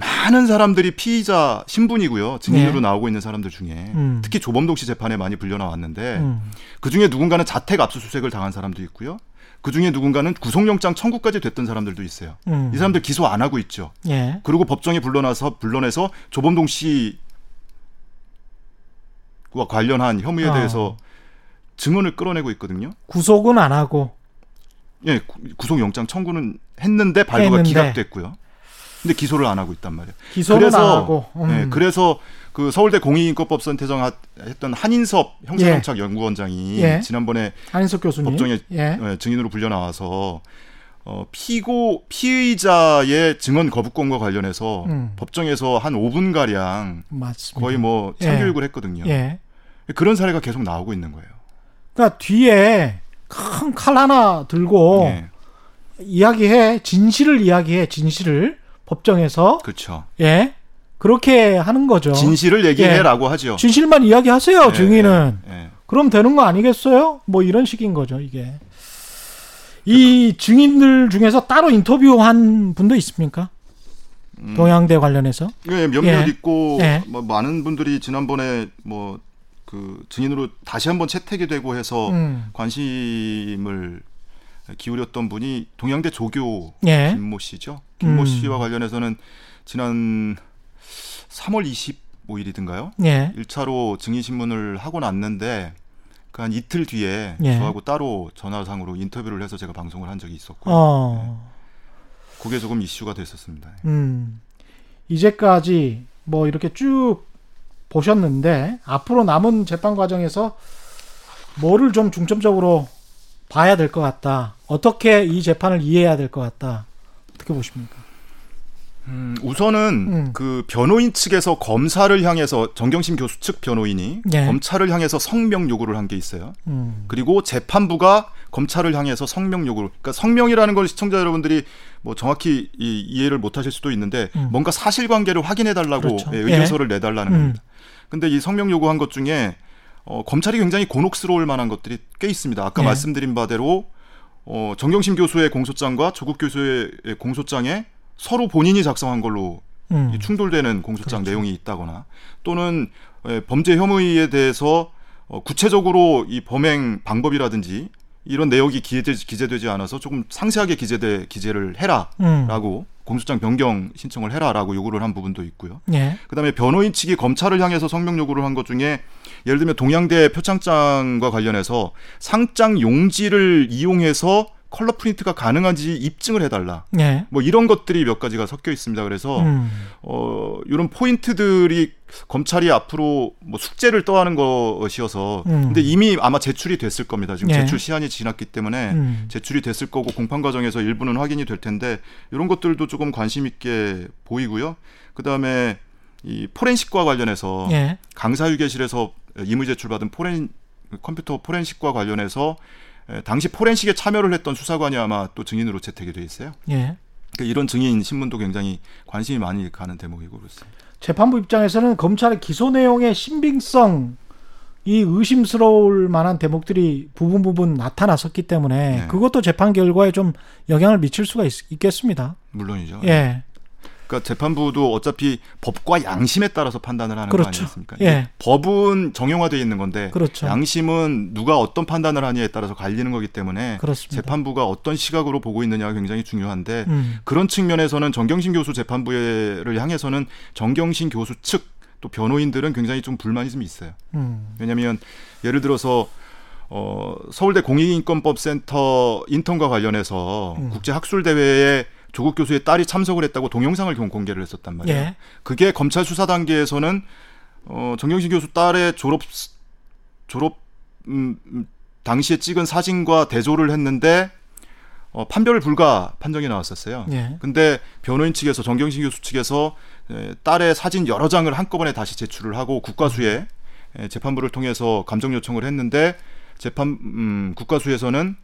많은 사람들이 피의자 신분이고요. 증인으로 네. 나오고 있는 사람들 중에 음. 특히 조범동 씨 재판에 많이 불려 나왔는데 음. 그 중에 누군가는 자택 압수수색을 당한 사람도 있고요. 그 중에 누군가는 구속영장 청구까지 됐던 사람들도 있어요. 음. 이 사람들 기소 안 하고 있죠. 예. 그리고 법정에 불러나서 불러내서 조범동 씨와 관련한 혐의에 어. 대해서 증언을 끌어내고 있거든요. 구속은 안 하고 예, 구- 구속영장 청구는 했는데 발부가 했는데. 기각됐고요. 근데 기소를 안 하고 있단 말이에요. 기소는 그래서 안 하고. 음. 예, 그래서 그 서울대 공익인권법선 태정 하- 했던 한인섭 형사정착 연구원장이 예. 지난번에 한인석 교수님. 법정에 예. 예, 증인으로 불려 나와서 어, 피고 피의자의 증언 거부권과 관련해서 음. 법정에서 한 5분 가량. 거의 뭐 예. 참교육을 했거든요. 예. 그런 사례가 계속 나오고 있는 거예요. 그러니까 뒤에 큰 칼 하나 들고 예, 이야기해 진실을 이야기해 진실을 법정에서 그렇죠. 예 그렇게 하는 거죠. 진실을 얘기해라고 하죠. 진실만 이야기하세요 예, 증인은 예, 예. 그럼 되는 거 아니겠어요? 뭐 이런 식인 거죠 이게. 이 증인들 중에서 따로 인터뷰한 분도 있습니까? 음. 동양대 관련해서? 예, 몇몇 예. 있고 예. 뭐 많은 분들이 지난번에 뭐 그 증인으로 다시 한번 채택이 되고 해서 음. 관심을 기울였던 분이 동양대 조교 예. 김모 씨죠. 김모 음. 씨와 관련해서는 지난 3월 25일이든가요? 예. 1차로 증인 신문을 하고 났는데 그 한 이틀 뒤에 예. 저하고 따로 전화상으로 인터뷰를 해서 제가 방송을 한 적이 있었고요. 어. 그게 조금 이슈가 됐었습니다. 음. 이제까지 뭐 이렇게 쭉 보셨는데 앞으로 남은 재판 과정에서 뭐를 좀 중점적으로 봐야 될 것 같다. 어떻게 이 재판을 이해해야 될 것 같다. 어떻게 보십니까? 음, 우선은 음. 그 변호인 측에서 검사를 향해서 정경심 교수 측 변호인이 예. 검찰을 향해서 성명 요구를 한 게 있어요. 음. 그리고 재판부가 검찰을 향해서 성명 요구를 그러니까 성명이라는 걸 시청자 여러분들이 뭐 정확히 이, 이해를 못 하실 수도 있는데 음. 뭔가 사실관계를 확인해 달라고 그렇죠. 예, 의견서를 내달라는 음. 겁니다. 근데 이 성명 요구한 것 중에 어, 검찰이 굉장히 곤혹스러울 만한 것들이 꽤 있습니다. 아까 예. 말씀드린 바대로 어, 정경심 교수의 공소장과 조국 교수의 공소장에 서로 본인이 작성한 걸로 음. 이 충돌되는 공소장 그렇죠. 내용이 있다거나 또는 에, 범죄 혐의에 대해서 어, 구체적으로 이 범행 방법이라든지 이런 내역이 기재되, 기재되 지 않아서 조금 상세하게 기재돼 기재를 음. 해라라고 공소장 변경 신청을 해라라고 요구를 한 부분도 있고요. 예. 그다음에 변호인 측이 검찰을 향해서 성명 요구를 한 것 중에 예를 들면 동양대 표창장과 관련해서 상장 용지를 이용해서 컬러 프린트가 가능한지 입증을 해달라. 예. 뭐 이런 것들이 몇 가지가 섞여 있습니다. 그래서 음. 어 이런 포인트들이 검찰이 앞으로 뭐 숙제를 떠하는 것이어서 음. 근데 이미 아마 제출이 됐을 겁니다. 지금 예. 제출 시한이 지났기 때문에 음. 제출이 됐을 거고 공판 과정에서 일부는 확인이 될 텐데 이런 것들도 조금 관심 있게 보이고요. 그다음에 이 포렌식과 관련해서 예. 강사 휴게실에서 임의 제출받은 포렌 컴퓨터 포렌식과 관련해서 에, 당시 포렌식에 참여를 했던 수사관이 아마 또 증인으로 채택이 돼 있어요. 예. 그러니까 이런 증인 신문도 굉장히 관심이 많이 가는 대목이고 그렇습니다. 재판부 입장에서는 검찰의 기소 내용의 신빙성 이 의심스러울 만한 대목들이 부분 부분 나타났었기 때문에 네. 그것도 재판 결과에 좀 영향을 미칠 수가 있, 겠습니다 물론이죠. 예. 그러니까 재판부도 어차피 법과 양심에 따라서 판단을 하는 거 그렇죠. 아니겠습니까? 예. 법은 정형화되어 있는 건데 그렇죠. 양심은 누가 어떤 판단을 하냐에 따라서 갈리는 거기 때문에 그렇습니다. 재판부가 어떤 시각으로 보고 있느냐가 굉장히 중요한데 음. 그런 측면에서는 정경심 교수 재판부를 향해서는 정경심 교수 측 또 변호인들은 굉장히 좀 불만이 좀 있어요. 음. 왜냐하면 예를 들어서 어, 서울대 공익인권법센터 인턴과 관련해서 음. 국제 학술 대회에 조국 교수의 딸이 참석을 했다고 동영상을 공- 공개를 했었단 말이에요. 예. 그게 검찰 수사 단계에서는 어, 정경심 교수 딸의 졸업 졸업 음, 음, 당시에 찍은 사진과 대조를 했는데 어, 판별 불가 판정이 나왔었어요. 예. 근데 변호인 측에서 정경심 교수 측에서 에, 딸의 사진 여러 장을 한꺼번에 다시 제출을 하고 국가수에 에, 재판부를 통해서 감정 요청을 했는데 재판 음, 국가수에서는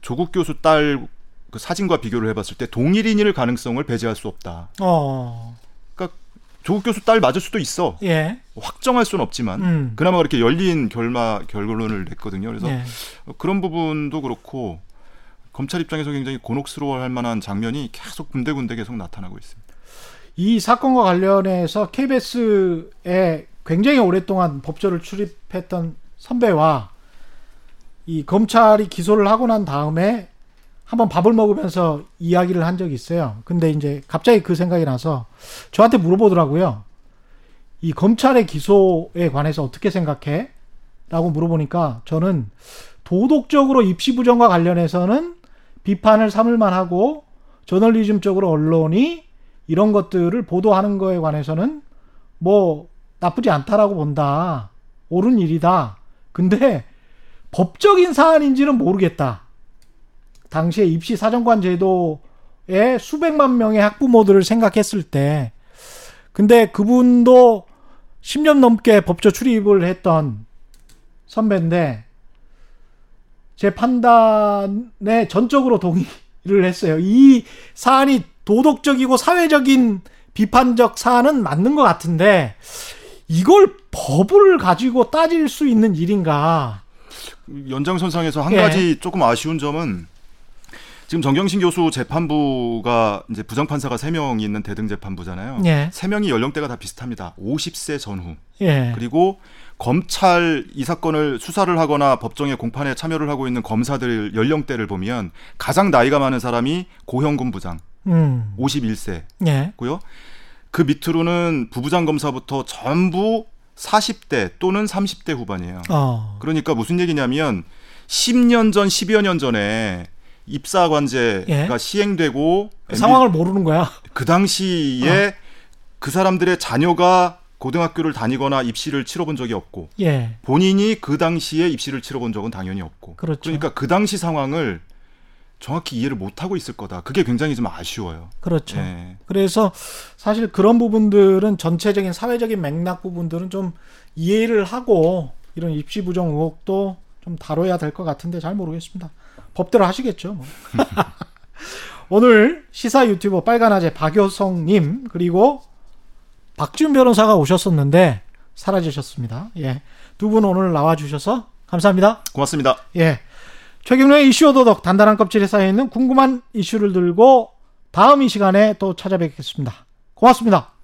조국 교수 딸 그 사진과 비교를 해봤을 때 동일인일 가능성을 배제할 수 없다. 어. 조국 교수 딸 맞을 수도 있어. 예. 확정할 수는 없지만 음. 그나마 그렇게 열린 결마 결론을 냈거든요. 그래서 예. 어, 그런 부분도 그렇고 검찰 입장에서 굉장히 곤혹스러워할 만한 장면이 계속 군데군데 계속 나타나고 있습니다. 이 사건과 관련해서 KBS에 굉장히 오랫동안 법조를 출입했던 선배와 이 검찰이 기소를 하고 난 다음에 한번 밥을 먹으면서 이야기를 한 적이 있어요. 근데 이제 갑자기 그 생각이 나서 저한테 물어보더라고요. 이 검찰의 기소에 관해서 어떻게 생각해? 라고 물어보니까 저는 도덕적으로 입시 부정과 관련해서는 비판을 삼을 만 하고 저널리즘적으로 언론이 이런 것들을 보도하는 거에 관해서는 뭐 나쁘지 않다라고 본다. 옳은 일이다. 근데 법적인 사안인지는 모르겠다. 당시에 입시 사정관 제도에 수백만 명의 학부모들을 생각했을 때 근데 그분도 10년 넘게 법조 출입을 했던 선배인데 제 판단에 전적으로 동의를 했어요. 이 사안이 도덕적이고 사회적인 비판적 사안은 맞는 것 같은데 이걸 법을 가지고 따질 수 있는 일인가? 연장선상에서 한 예. 가지 조금 아쉬운 점은 지금 정경심 교수 재판부가 이제 부장판사가 세명이 있는 대등 재판부잖아요. 예. 세명이 연령대가 다 비슷합니다. 50세 전후. 예. 그리고 검찰 이 사건을 수사를 하거나 법정의 공판에 참여를 하고 있는 검사들 연령대를 보면 가장 나이가 많은 사람이 고형군 부장 음. 51세고요. 예. 그 밑으로는 부부장 검사부터 전부 40대 또는 30대 후반이에요. 어. 그러니까 무슨 얘기냐면 10년 전, 10여 년 전에 입사 관제가 예. 시행되고 그 상황을 모르는 거야. 그 당시에 그 사람들의 자녀가 고등학교를 다니거나 입시를 치러본 적이 없고 예. 본인이 그 당시에 입시를 치러본 적은 당연히 없고 그렇죠. 러니까 그 당시 상황을 정확히 이해를 못 하고 있을 거다. 그게 굉장히 좀 아쉬워요. 그렇죠. 예. 그래서 사실 그런 부분들은 전체적인 사회적인 맥락 부분들은 좀 이해를 하고 이런 입시 부정 의혹도 좀 다뤄야 될 것 같은데 잘 모르겠습니다. 법대로 하시겠죠. 뭐. 오늘 시사 유튜버 빨간아재 박효성님 그리고 박지훈 변호사가 오셨었는데 사라지셨습니다. 예, 두 분 오늘 나와주셔서 감사합니다. 고맙습니다. 예. 최경련의 이슈 오도독 단단한 껍질에 쌓여 있는 궁금한 이슈를 들고 다음 이 시간에 또 찾아뵙겠습니다. 고맙습니다.